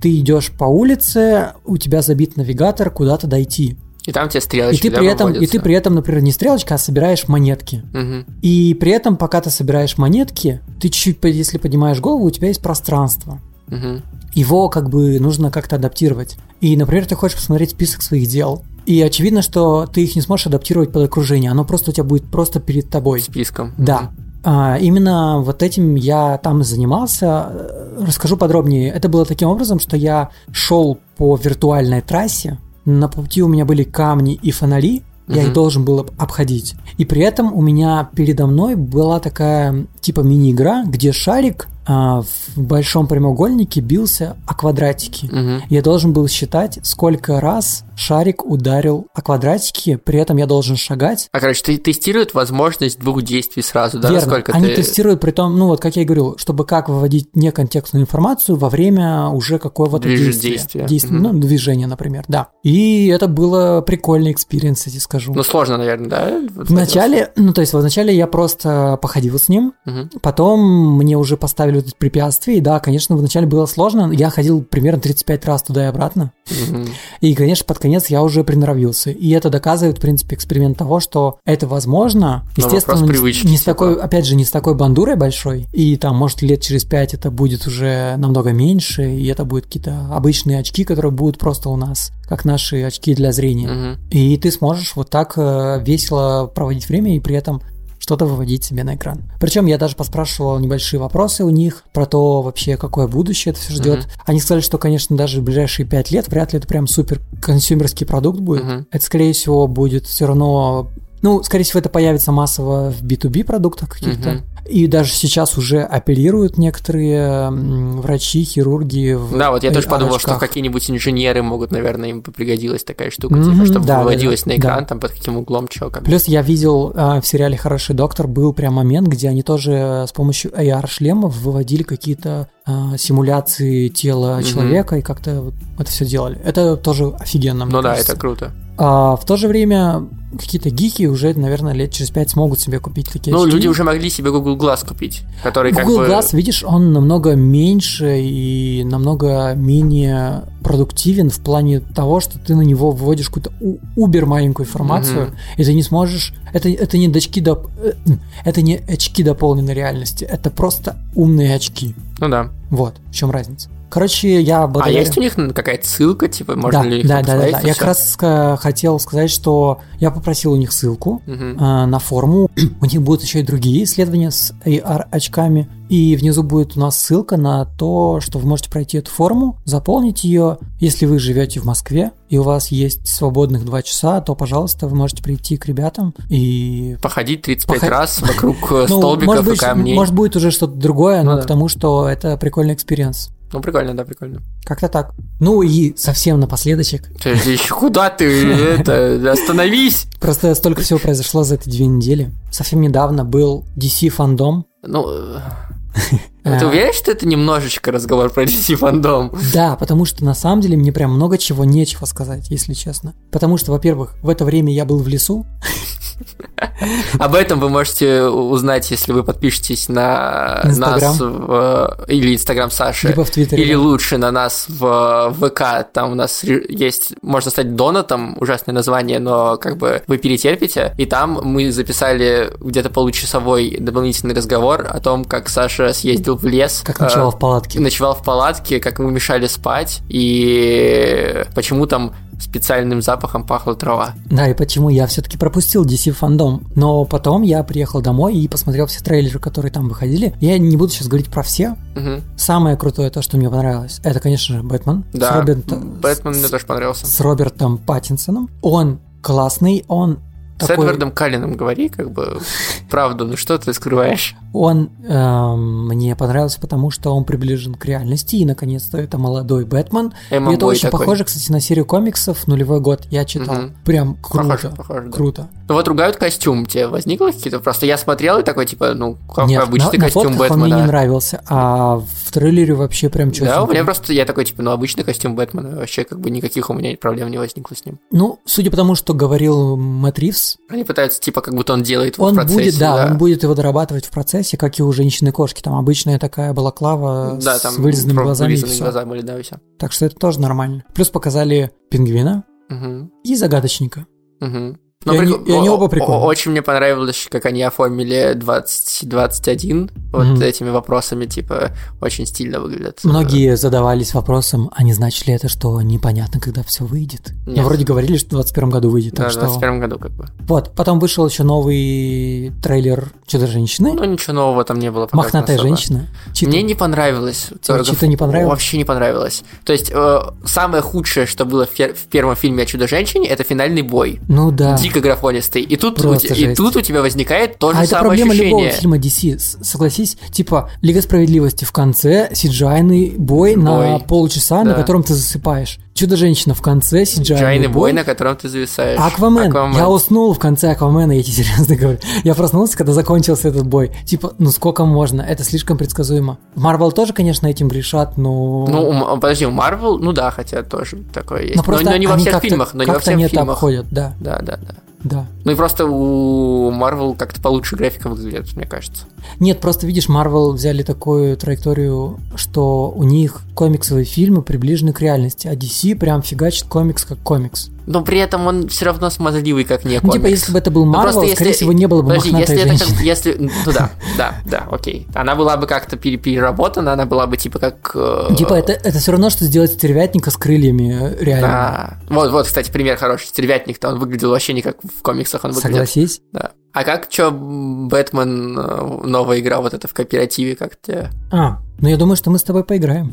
ты идешь по улице, у тебя забит навигатор, куда-то дойти. И там тебе И стрелочки, ты да, при этом, и ты при этом, например, не стрелочка, а собираешь монетки. Мгм. И при этом, пока ты собираешь монетки, ты чуть-чуть, если поднимаешь голову, у тебя есть пространство. Мгм. его как бы нужно как-то адаптировать. И, например, ты хочешь посмотреть список своих дел, и очевидно, что ты их не сможешь адаптировать под окружение, оно просто у тебя будет просто перед тобой. Списком. Да. А, именно вот этим я там занимался. Расскажу подробнее. Это было таким образом, что я шел по виртуальной трассе. На пути у меня были камни и фонари. Я их должен был об- обходить. И при этом у меня передо мной была такая типа мини-игра, где шарик в большом прямоугольнике бился о квадратики. Мгм. Я должен был считать, сколько раз шарик ударил о квадратики, при этом я должен шагать А, короче, ты тестирует возможность двух действий сразу, да? Верно. Насколько Они ты... тестируют при том, ну вот как я и говорил, чтобы как выводить неконтекстную информацию во время уже какого-то Движ- действия. действия. Действия, Мгм. Ну, движения, например, да. И это было прикольный experience, я тебе скажу. Ну, сложно, наверное, да? Вот Вначале, ну то есть вначале я просто походил с ним, Мгм. потом мне уже поставили вот эти препятствия, и да, конечно, вначале было сложно, я ходил примерно 35 раз туда и обратно, Мгм. и, конечно, под конец я уже приноровился. И это доказывает, в принципе, эксперимент того, что это возможно. Но Естественно, не, с- не с типа. такой, опять же, не с такой бандурой большой. И там, может, лет через пять это будет уже намного меньше, и это будут какие-то обычные очки, которые будут просто у нас, как наши очки для зрения. Мгм. И ты сможешь вот так э, весело проводить время и при этом что-то выводить себе на экран. Причем я даже поспрашивал небольшие вопросы у них про то вообще, какое будущее это все ждет. Мгм. Они сказали, что, конечно, даже в ближайшие пять лет вряд ли это прям супер консюмерский продукт будет. Мгм. Это, скорее всего, будет все равно... Ну, скорее всего, это появится массово в B2B продуктах каких-то. Мгм. И даже сейчас уже апеллируют некоторые врачи, хирурги в Да, вот я тоже подумал, что AR-очках. какие-нибудь инженеры могут, наверное, им пригодилась такая штука, Мгм, типа, чтобы да, выводилась да, на экран, да. там, под каким углом, как бы. Плюс я видел а, в сериале «Хороший доктор» был прям момент, где они тоже э, с помощью AR-шлемов выводили какие-то а, симуляции тела Мгм. человека и как-то вот это все делали. Это тоже офигенно, мне Ну да, кажется. это круто. А в то же время какие-то гики уже, наверное, лет через пять смогут себе купить такие Ну, очки. люди уже могли себе Google Glass купить, который как Google бы... Glass, видишь, он намного меньше и намного менее продуктивен в плане того, что ты на него вводишь какую-то убер маленькую информацию, Мгм. и ты не сможешь... Это, это не дочки доп- э, это не очки дополненной реальности, это просто умные очки. Ну да. Вот, в чем разница. Короче, я А благодаря... есть у них ну, какая-то ссылка, типа, можно да, ли их да, да, да, Я как раз ска- хотел сказать, что я попросил у них ссылку, а, на форму. У них будут еще и другие исследования с AR-очками. И внизу будет у нас ссылка на то, что вы можете пройти эту форму, заполнить ее. Если вы живете в Москве и у вас есть свободных два часа, то, пожалуйста, вы можете прийти к ребятам и... Походить 35 Поход- раз вокруг э, Ну, столбиков может и камней. может будет уже что-то другое, Ну но потому что это прикольный experience. Ну, прикольно, да, прикольно. Как-то так. Ну и совсем напоследочек. Ты еще куда ты, это, остановись! Просто столько всего произошло за эти две недели. Совсем недавно был DC фандом. Ну, А. ты уверен, что это немножечко разговор про DC фандом? Да, потому что на самом деле мне прям много чего нечего сказать, если честно. Потому что, во-первых, в это время я был в лесу. Об этом вы можете узнать, если вы подпишетесь на Инстаграм. нас в, или Инстаграм Саши. Либо в Твиттере, Или да. лучше на нас в ВК. Там у нас есть, можно стать донатом, ужасное название, но как бы вы перетерпите. И там мы записали где-то получасовой дополнительный разговор о том, как Саша съездил в лес. Как э, ночевал в палатке. ночевал в палатке, как ему мешали спать, и почему там специальным запахом пахла трава. Да, и почему я все-таки пропустил DC фандом. Но потом я приехал домой и посмотрел все трейлеры, которые там выходили. Я не буду сейчас говорить про все. Мгм. Самое крутое, то, что мне понравилось, это, конечно же, Бэтмен. С, Да, Робертом, Бэтмен мне с, тоже понравился. с Робертом Паттинсоном. Он классный, он С такой... Эдвардом Каллином говори, как бы, правду, ну что ты скрываешь? Он эм, мне понравился, потому что он приближен к реальности, и наконец-то это молодой Бэтмен. И это очень такой. похоже, кстати, на серию комиксов «Нулевой год». Я читал. Мгм. Прям круто. Похоже, похоже, да. Круто. Ну вот ругают костюм, тебе возникло какие-то? Просто я смотрел и такой, типа, ну, как Нет, обычный на, на костюм фотках он мне не Бэтмена. нравился, а в трейлере вообще прям четко. Да, у меня просто, я такой, типа, ну, обычный костюм Бэтмена, вообще, как бы, никаких у меня проблем не возникло с ним. Ну, судя по тому, что говорил Мэтт Ривз, Они пытаются, типа, как будто он делает его он в процессе. будет, да, он будет его дорабатывать в процессе, как и у женщины кошки. Там обычная такая балаклава Да, с там вырезанными глазами и вырезанные всё. глаза были, да, и все. Так что это тоже нормально. Плюс показали пингвина Угу, и загадочника. угу. Ну, И они- прик- и они оба прикольные. Очень мне понравилось, как они оформили 2021 вот Мгм. этими вопросами, типа, очень стильно выглядят. Многие задавались вопросом, а не значит ли это, что непонятно, когда все выйдет? Нет. Ну, вроде говорили, что в 2021 году выйдет, Да, в что... 21 году как бы. Вот, потом вышел еще новый трейлер Чудо-женщины. Ну, ничего нового там не было. Мохнатая особо. женщина. Чита. Мне не понравилось. Чита не понравилось? Вообще не понравилось. То есть, э, самое худшее, что было в, пер- в первом фильме о Чудо-женщине, это финальный бой. Ну да. Дико графонистый. И тут, у, и тут у тебя возникает то же А это самое проблема любого ощущение. фильма DC, согласись. Типа, Лига Справедливости в конце, cgi бой, на Бой. полчаса, на Да. котором ты засыпаешь. Чудо-женщина в конце, cgi Джайный бой, на котором ты зависаешь. Аквамен. Аквамен. Я уснул в конце Аквамена, я тебе серьезно говорю. Я проснулся, когда закончился этот бой. Типа, ну сколько можно? Это слишком предсказуемо. Марвел тоже, конечно, этим грешат, но... Ну, подожди, у Марвел, ну да, хотя тоже такое есть. но просто но, не во они всех фильмах, но не во всех это фильмах. обходят, да, Да, да, да. Да. Ну и просто у Марвел как-то получше графика выглядит, мне кажется. Нет, просто видишь, Марвел взяли такую траекторию, что у них комиксовые фильмы приближены к реальности, а DC прям фигачит комикс как комикс. Но при этом он все равно смазливый, как не Ну, комикс. типа, если бы это был Ну, Марвел, просто скорее если- всего, не было бы Подожди, если это женщины. как, если, ну да, да, да, окей. Она была бы как-то пере- переработана, она была бы типа как... э, Типа, это, это все равно, что сделать стервятника с крыльями, э, реально. Да. Вот, вот, кстати, пример хороший. Стервятник-то он выглядел вообще не как в комиксах он выглядит. Согласись. Да. А как, что, Бэтмен, э, новая игра вот эта в кооперативе, как тебе? А, ну я думаю, что мы с тобой поиграем.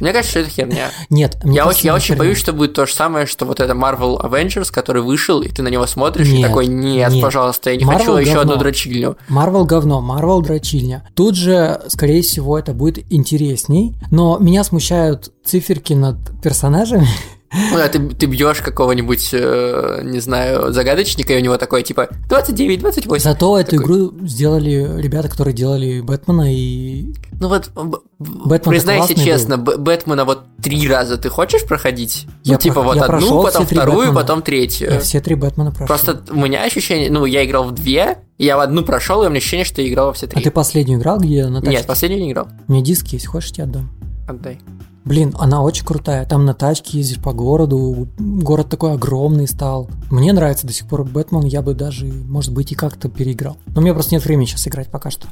Мне кажется, что это херня. Нет, мне Я очень, я очень боюсь, что будет то же самое, что вот это Marvel Avengers, который вышел, и ты на него смотришь, и Нет, такой, нет, нет. пожалуйста, я не Marvel хочу еще говно. одну дрочильню. Марвел говно, Марвел дрочильня. Тут же, скорее всего, это будет интересней, но меня смущают циферки над персонажами. Ну, да, ты, ты бьешь какого-нибудь, э, не знаю, загадочника, и у него такое, типа, 29, 28. Зато эту Такой, игру сделали ребята, которые делали Бэтмена и... Ну вот, б- б- Бэтмен-то признайся честно, Б- Бэтмена вот три раза ты хочешь проходить? Я ну, типа про- вот я одну, потом вторую, Бэтмена. потом третью. Я все три Бэтмена прошел. Просто у меня ощущение, ну, я играл в две, я в одну прошел, и у меня ощущение, что я играл во все А три. ты последнюю играл, где на тачке? Нет, последнюю не играл. У меня диски есть, хочешь, я тебе отдам? Отдай. Блин, она очень крутая. Там на тачке ездишь по городу. Город такой огромный стал. Мне нравится до сих пор Бэтмен. Я бы даже, может быть, и как-то переиграл. Но у меня просто нет времени сейчас играть пока что.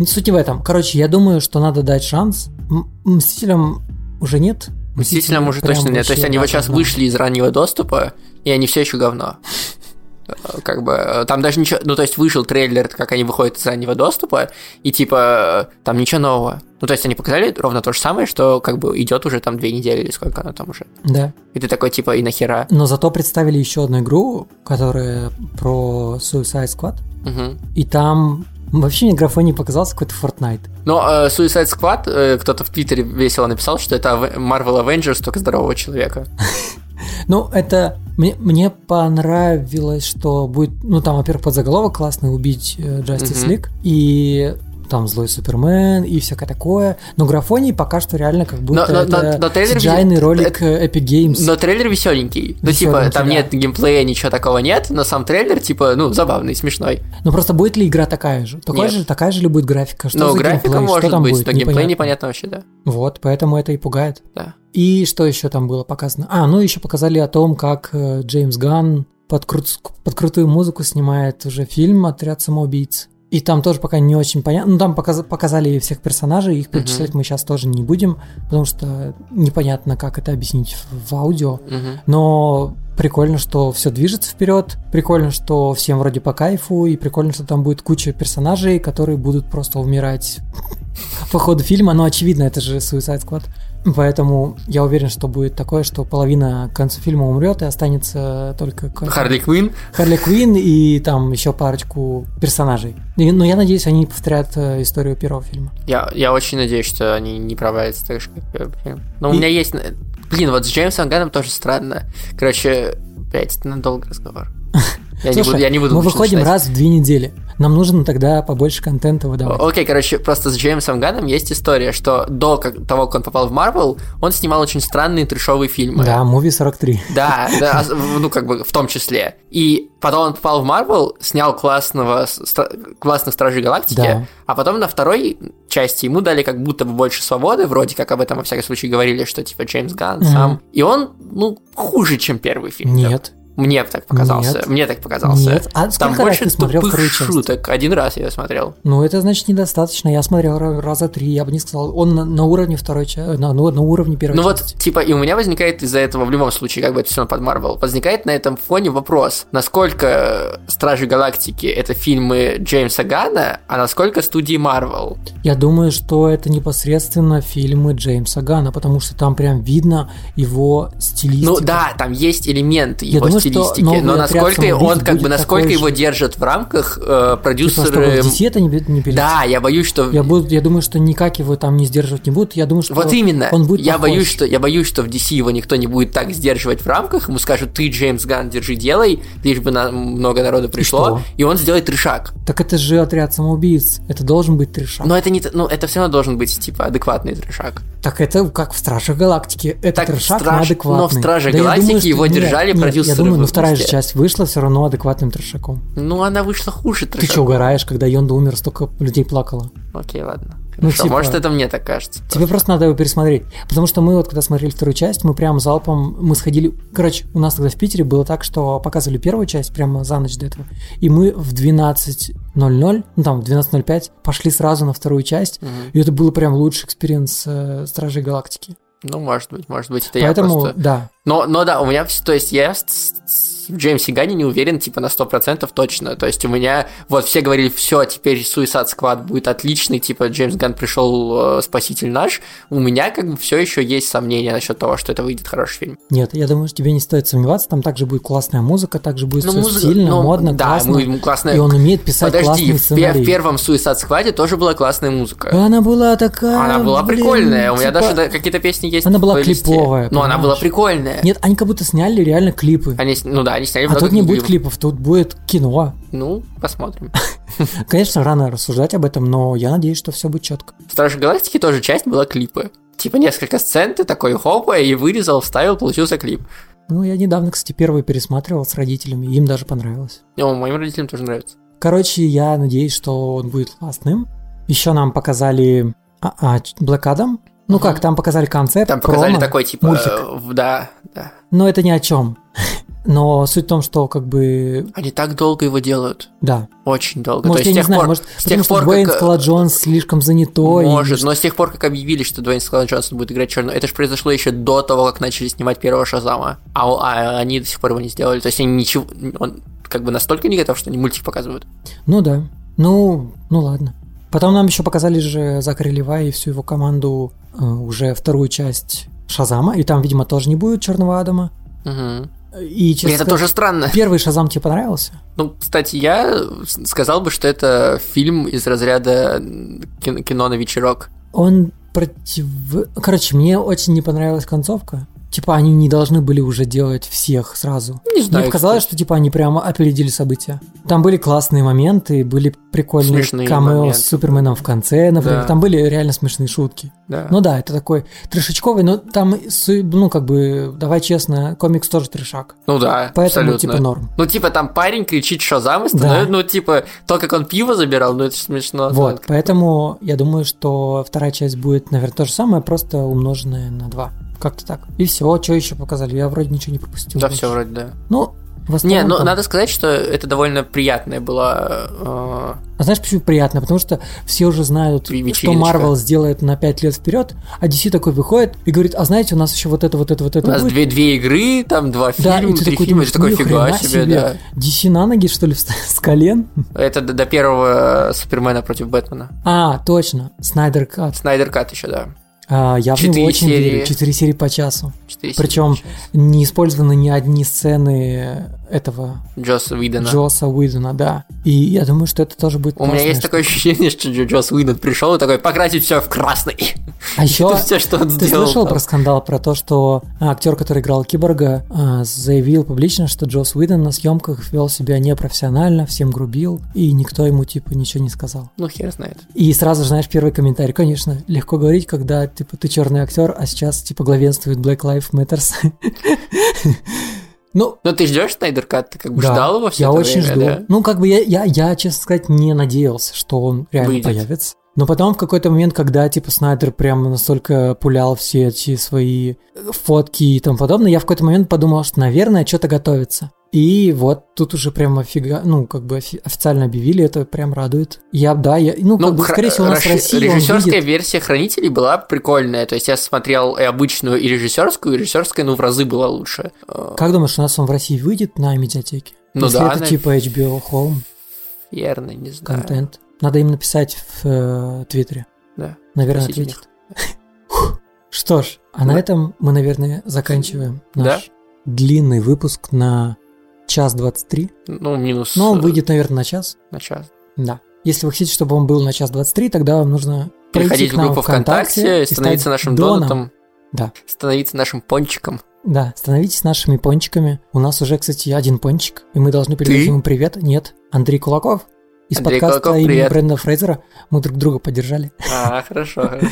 Не суть не в этом. Короче, я думаю, что надо дать шанс. М- Мстителям уже нет. Мстителям уже точно нет. То есть они вот сейчас вышли из раннего доступа, и они все еще говно. Э, Как бы э, там даже ничего, ну то есть вышел трейлер, как они выходят из раннего доступа, и типа э, там ничего нового. Ну то есть они показали ровно то же самое, что как бы идет уже там две недели или сколько оно там уже. Да. И ты такой типа и нахера. Но зато представили еще одну игру, которая про Suicide Squad. Мгм. И там вообще мне графоний показался какой-то Fortnite. Но э, Suicide Squad, э, кто-то в Твиттере весело написал, что это Marvel Avengers, только здорового человека. Ну, это мне, мне понравилось, что будет, ну, там, во-первых, подзаголовок классный убить э, Justice Мгм. League, и там злой Супермен и всякое такое. Но графоний пока что реально как будто Но- но- это но- но трейлер CGI-ный ролик э, Epic Games. Но трейлер веселенький. Ну, типа, там да. нет геймплея, ничего такого нет, но сам трейлер, типа, ну, забавный, смешной. Ну просто будет ли игра такая же? Такая Нет. же, такая же ли будет графика? Что за графика геймплей? может что там быть, будет? но геймплей Непонятно. непонятно вообще, да. Вот, поэтому это и пугает. Да. И что еще там было показано? А, ну еще показали о том, как э, Джеймс Ганн под, крут- под крутую музыку снимает уже фильм «Отряд самоубийц». И там тоже пока не очень понятно. Ну, там показ- показали всех персонажей, их перечислять мы сейчас тоже не будем, потому что непонятно, как это объяснить в, аудио. Мгм. Но прикольно, что все движется вперед, прикольно, что всем вроде по кайфу, и прикольно, что там будет куча персонажей, которые будут просто умирать по ходу фильма. Но очевидно, это же Suicide Squad. Поэтому я уверен, что будет такое, что половина к концу фильма умрет, и останется только Харли Квин. Харли Квинн и там еще парочку персонажей. И- но я надеюсь, они не повторят э, историю первого фильма. Я, я очень надеюсь, что они не провалятся так же, как первый фильм. Но у И- меня есть... Блин, вот с Джеймсом Ганном тоже странно. Короче, блядь, это надолго разговор. Я не Слушай, буду, я не буду мы выходим начинать. раз в две недели. Нам нужно тогда побольше контента выдавать. Окей, короче, просто с Джеймсом Ганном есть история, что до того, как он попал в Марвел, он снимал очень странные трешовые фильмы. Да, муви 43. Да, да, ос- ну как бы в том числе. И потом он попал в Марвел, снял классного, классных Стражей Галактики, Да. а потом на второй части ему дали как будто бы больше свободы, вроде как об этом во всяком случае говорили, что типа Джеймс Ганн Мгм. сам. И он, ну, хуже, чем первый фильм. Нет. Мне так показался. Нет. Мне так показался. Нет. А Там сколько раз больше ты смотрел вторую часть? шуток. Один раз я смотрел. Ну, это значит недостаточно. Я смотрел ра- раза три, я бы не сказал. Он на, на уровне второй части, на, ну, на уровне первой Ну вот, части. типа, и у меня возникает из-за этого в любом случае, как бы это все под Марвел, возникает на этом фоне вопрос, насколько Стражи Галактики это фильмы Джеймса Гана, а насколько студии Марвел. Я думаю, что это непосредственно фильмы Джеймса Гана, потому что там прям видно его стилистику. Ну да, там есть элементы Я его думаю, новый но «Отряд насколько самоубийц» он как бы насколько его держат в рамках э, Типа, продюсеры. DC это не, не да, я боюсь, что Я, буду, я думаю, что никак его там не сдерживать не будут. Я думаю, что Вот именно. он будет я похож. боюсь, что я боюсь, что в DC его никто не будет так сдерживать в рамках. Ему скажут, ты Джеймс Ган, держи, делай, лишь бы на много народу пришло, что? и, он сделает трешак. Так это же отряд самоубийц. Это должен быть трешак. Но это не, ну это все равно должен быть типа адекватный трешак. Так это как в Стражах Галактики. Это Так трешак Страж- на адекватный. но в Страже я Галактики думаю, что- его нет, держали нет, продюсеры думаю, ну вторая же часть вышла все равно адекватным трешаком. Ну она вышла хуже Ты трешака. что, угораешь, когда Йонда умер, столько людей плакало? Окей, ладно. Ну, типа- может это мне так кажется. Тебе просто надо его пересмотреть. Потому что мы вот, когда смотрели вторую часть, мы прям залпом, мы сходили... Короче, у нас тогда в Питере было так, что показывали первую часть прямо за ночь до этого. И мы в 12.00, ну там, в 12.05 пошли сразу на вторую часть. И это был прям лучший experience э, Стражей Галактики. Ну, может быть, может быть, это я Поэтому, просто... да. Но, но да, у меня, то есть я в Джеймсе Гане не уверен, типа, на 100% точно. То есть у меня, вот, все говорили, все, теперь Suicide Squad будет отличный, типа, Джеймс Ган пришел, э, спаситель наш. У меня, как бы, все еще есть сомнения насчет того, что это выйдет хороший фильм. Нет, я думаю, что тебе не стоит сомневаться, там также будет классная музыка, также будет Ну, все музыка- стильно, ну, модно, да, классно. мы- классно- И он умеет писать Подожди, классные сценарии. в первом Suicide Squad тоже была классная музыка. Она была такая... Она была блин, прикольная, у меня типа- даже да, какие-то песни есть. Она была клиповая, Ну, она была прикольная. Нет, они как будто сняли реально клипы. Они, ну да, они сняли А тут не будет клипов. тут будет кино. Ну, посмотрим. Конечно, рано рассуждать об этом, но я надеюсь, что все будет четко. В Стражи Галактики тоже часть была клипы. Типа несколько сцен, ты такой хопа, и вырезал, вставил, получился клип. Ну, я недавно, кстати, первый пересматривал с родителями, им даже понравилось. Ну, моим родителям тоже нравится. Короче, я надеюсь, что он будет классным. Еще нам показали а, а, Ч- Black Adam. Ну Мгм. как, там показали концепт, Там показали промо, такой, типа, мультик. э, да. Но это ни о чем. Но суть в том, что как бы, Они так долго его делают. да. Очень долго. Может, То я есть не с тех знаю, пор, может, с потому тех что пор, Дуэйн как, э, Скала Джонс слишком занятой. Может, или но с тех пор, как объявили, что Дуэйн Скала Джонсон будет играть черного, это же произошло еще до того, как начали снимать первого Шазама. А, а они до сих пор его не сделали. То есть они ничего. Он как бы настолько не готов, что они мультик показывают. Ну да. Ну, ну ладно. Потом нам еще показали же Закари Левай и всю его команду э, уже вторую часть Шазама, и там, видимо, тоже не будет Черного Адама. Мгм. И, честно это сказать, тоже странно. Первый Шазам тебе понравился? Ну, кстати, я сказал бы, что это фильм из разряда кино на вечерок. Он против... Короче, мне очень не понравилась концовка. Типа, они не должны были уже делать всех сразу. Не знаю, Мне показалось, что типа они прямо опередили события. Там были классные моменты, были прикольные Смешные камео моменты. с Суперменом в конце, например. Да. Там были реально смешные шутки. Да. Ну да, это такой трешечковый, но там, ну как бы, давай честно, комикс тоже трешак. Ну да, Поэтому абсолютно. типа норм. Ну, типа, там парень кричит Шазам, и Да. становится, ну, типа, то, как он пиво забирал, ну, это смешно. Вот, поэтому я думаю, что вторая часть будет, наверное, то же самое, просто умноженное на 2. Как-то так. И все, что еще показали? Я вроде ничего не пропустил. Да, больше. все вроде, да. Ну, Не, ну, там- надо сказать, что это довольно приятное было... э, А знаешь, почему приятно? Потому что все уже знают, что. Marvel сделает на 5 лет вперед, а DC такой выходит и говорит, а знаете, у нас еще вот это, вот это, вот это у нас будет. две, две игры, там два Да, фильма, три такой фильма, это такой «Ни фига хрена себе, да. DC на ноги, что ли, с колен? Это до, до первого Супермена против Бэтмена. А, точно, Снайдер Кат. Снайдер Кат еще, да. А, я в него очень серии. верю. Четыре серии по часу. Четыре Причем сейчас. не использованы ни одни сцены этого Джосса Уидона. Джоса Уидона, да. И я думаю, что это тоже будет У меня есть такое ощущение, что Джо- Джосс Уидон пришел и такой, покрасить все в красный. А еще все, что он Ты сделал. слышал там. про скандал про то, что а, актер, который играл Киборга, а, заявил публично, что Джос Уидон на съемках вел себя непрофессионально, всем грубил, и никто ему типа ничего не сказал. Ну, хер знает. И сразу же, знаешь, первый комментарий, конечно, легко говорить, когда типа ты черный актер, а сейчас типа главенствует Black Lives Matters. Ну, Ну, ты ждешь Снайдер Кат? Ты как бы да, ждал его все я это очень время, жду. да? Ну, как бы я, я, я, честно сказать, не надеялся, что он реально Выйдет. появится. Но потом в какой-то момент, когда, типа, Снайдер прям настолько пулял все эти свои фотки и тому подобное, я в какой-то момент подумал, что, наверное, что-то готовится. И вот тут уже прям офига, ну, как бы офи- официально объявили, это прям радует. Я, да, я, ну, как бы, скорее всего, у нас в России режиссерская выйдет- версия хранителей была прикольная. То есть я смотрел и обычную, и режиссерскую, и режиссерская, ну, в разы была лучше. Как думаешь, у нас он в России выйдет на медиатеке? Ну Если да, это на- типа HBO Home Верно, не знаю. контент. Надо им написать в э, Твиттере. Да. Наверное, Спросите ответит. Что ж, а на Да. этом мы, наверное, заканчиваем Да. наш длинный выпуск на час 23. Ну, минус Но он э, выйдет, наверное, на час. на час. Да. Если вы хотите, чтобы он был на час 23, тогда вам нужно Переходить в группу ВКонтакте, и становиться нашим доном. донатом. Да. Становиться нашим пончиком. Да, становитесь нашими пончиками. У нас уже, кстати, один пончик, и мы должны передать Ты? ему привет. Нет, Андрей Кулаков. Из Андрей подкаста Кулаков, имени привет. Брэндона Фрейзера мы друг друга поддержали. А, хорошо, хорошо.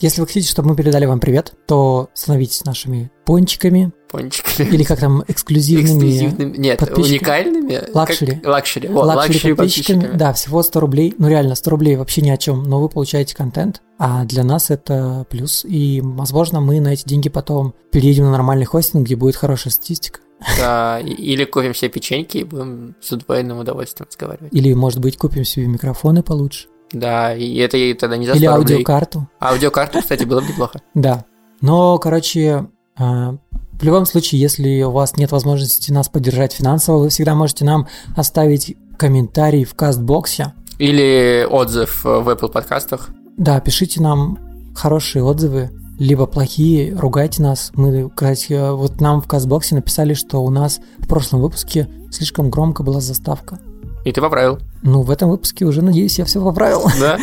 Если вы хотите, чтобы мы передали вам привет, то становитесь нашими пончиками Пончиками. или как там эксклюзивными Эксклюзивными. Нет, уникальными. Как- Luxury. Luxury. Вот, luxury luxury подписчиками. подписчиками. Да, всего 100 рублей. Ну реально, 100 рублей вообще ни о чем, но вы получаете контент, а для нас это плюс. И, возможно, мы на эти деньги потом переедем на нормальный хостинг, где будет хорошая статистика. Да, или купим себе печеньки и будем с удвоенным удовольствием разговаривать. Или, может быть, купим себе микрофоны получше. Да, и это и тогда не за 100 Или аудиокарту. Аудиокарту, кстати, было бы неплохо. Да. Но, короче, а, в любом случае, если у вас нет возможности нас поддержать финансово, вы всегда можете нам оставить комментарий в кастбоксе. Или отзыв в Apple подкастах. Да, пишите нам хорошие отзывы, либо плохие, ругайте нас. Мы, кстати, вот нам в кастбоксе написали, что у нас в прошлом выпуске слишком громко была заставка. И ты поправил. Ну, в этом выпуске уже, надеюсь, я все поправил. Да?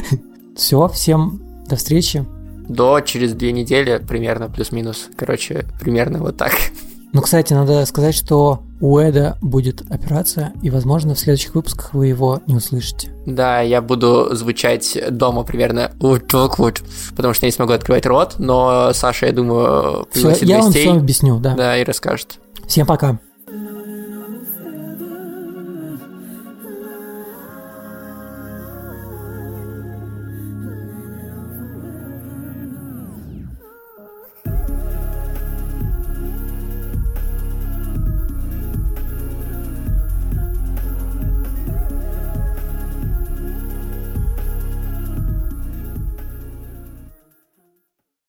Все, всем до встречи. До через две недели примерно, плюс-минус. Короче, примерно вот так. Ну, кстати, надо сказать, что у Эда будет операция, и, возможно, в следующих выпусках вы его не услышите. Да, я буду звучать дома примерно вот так вот, потому что я не смогу открывать рот, но Саша, я думаю, Всё, пригласит я вам гостей. все объясню, да. Да, и расскажет. Всем пока.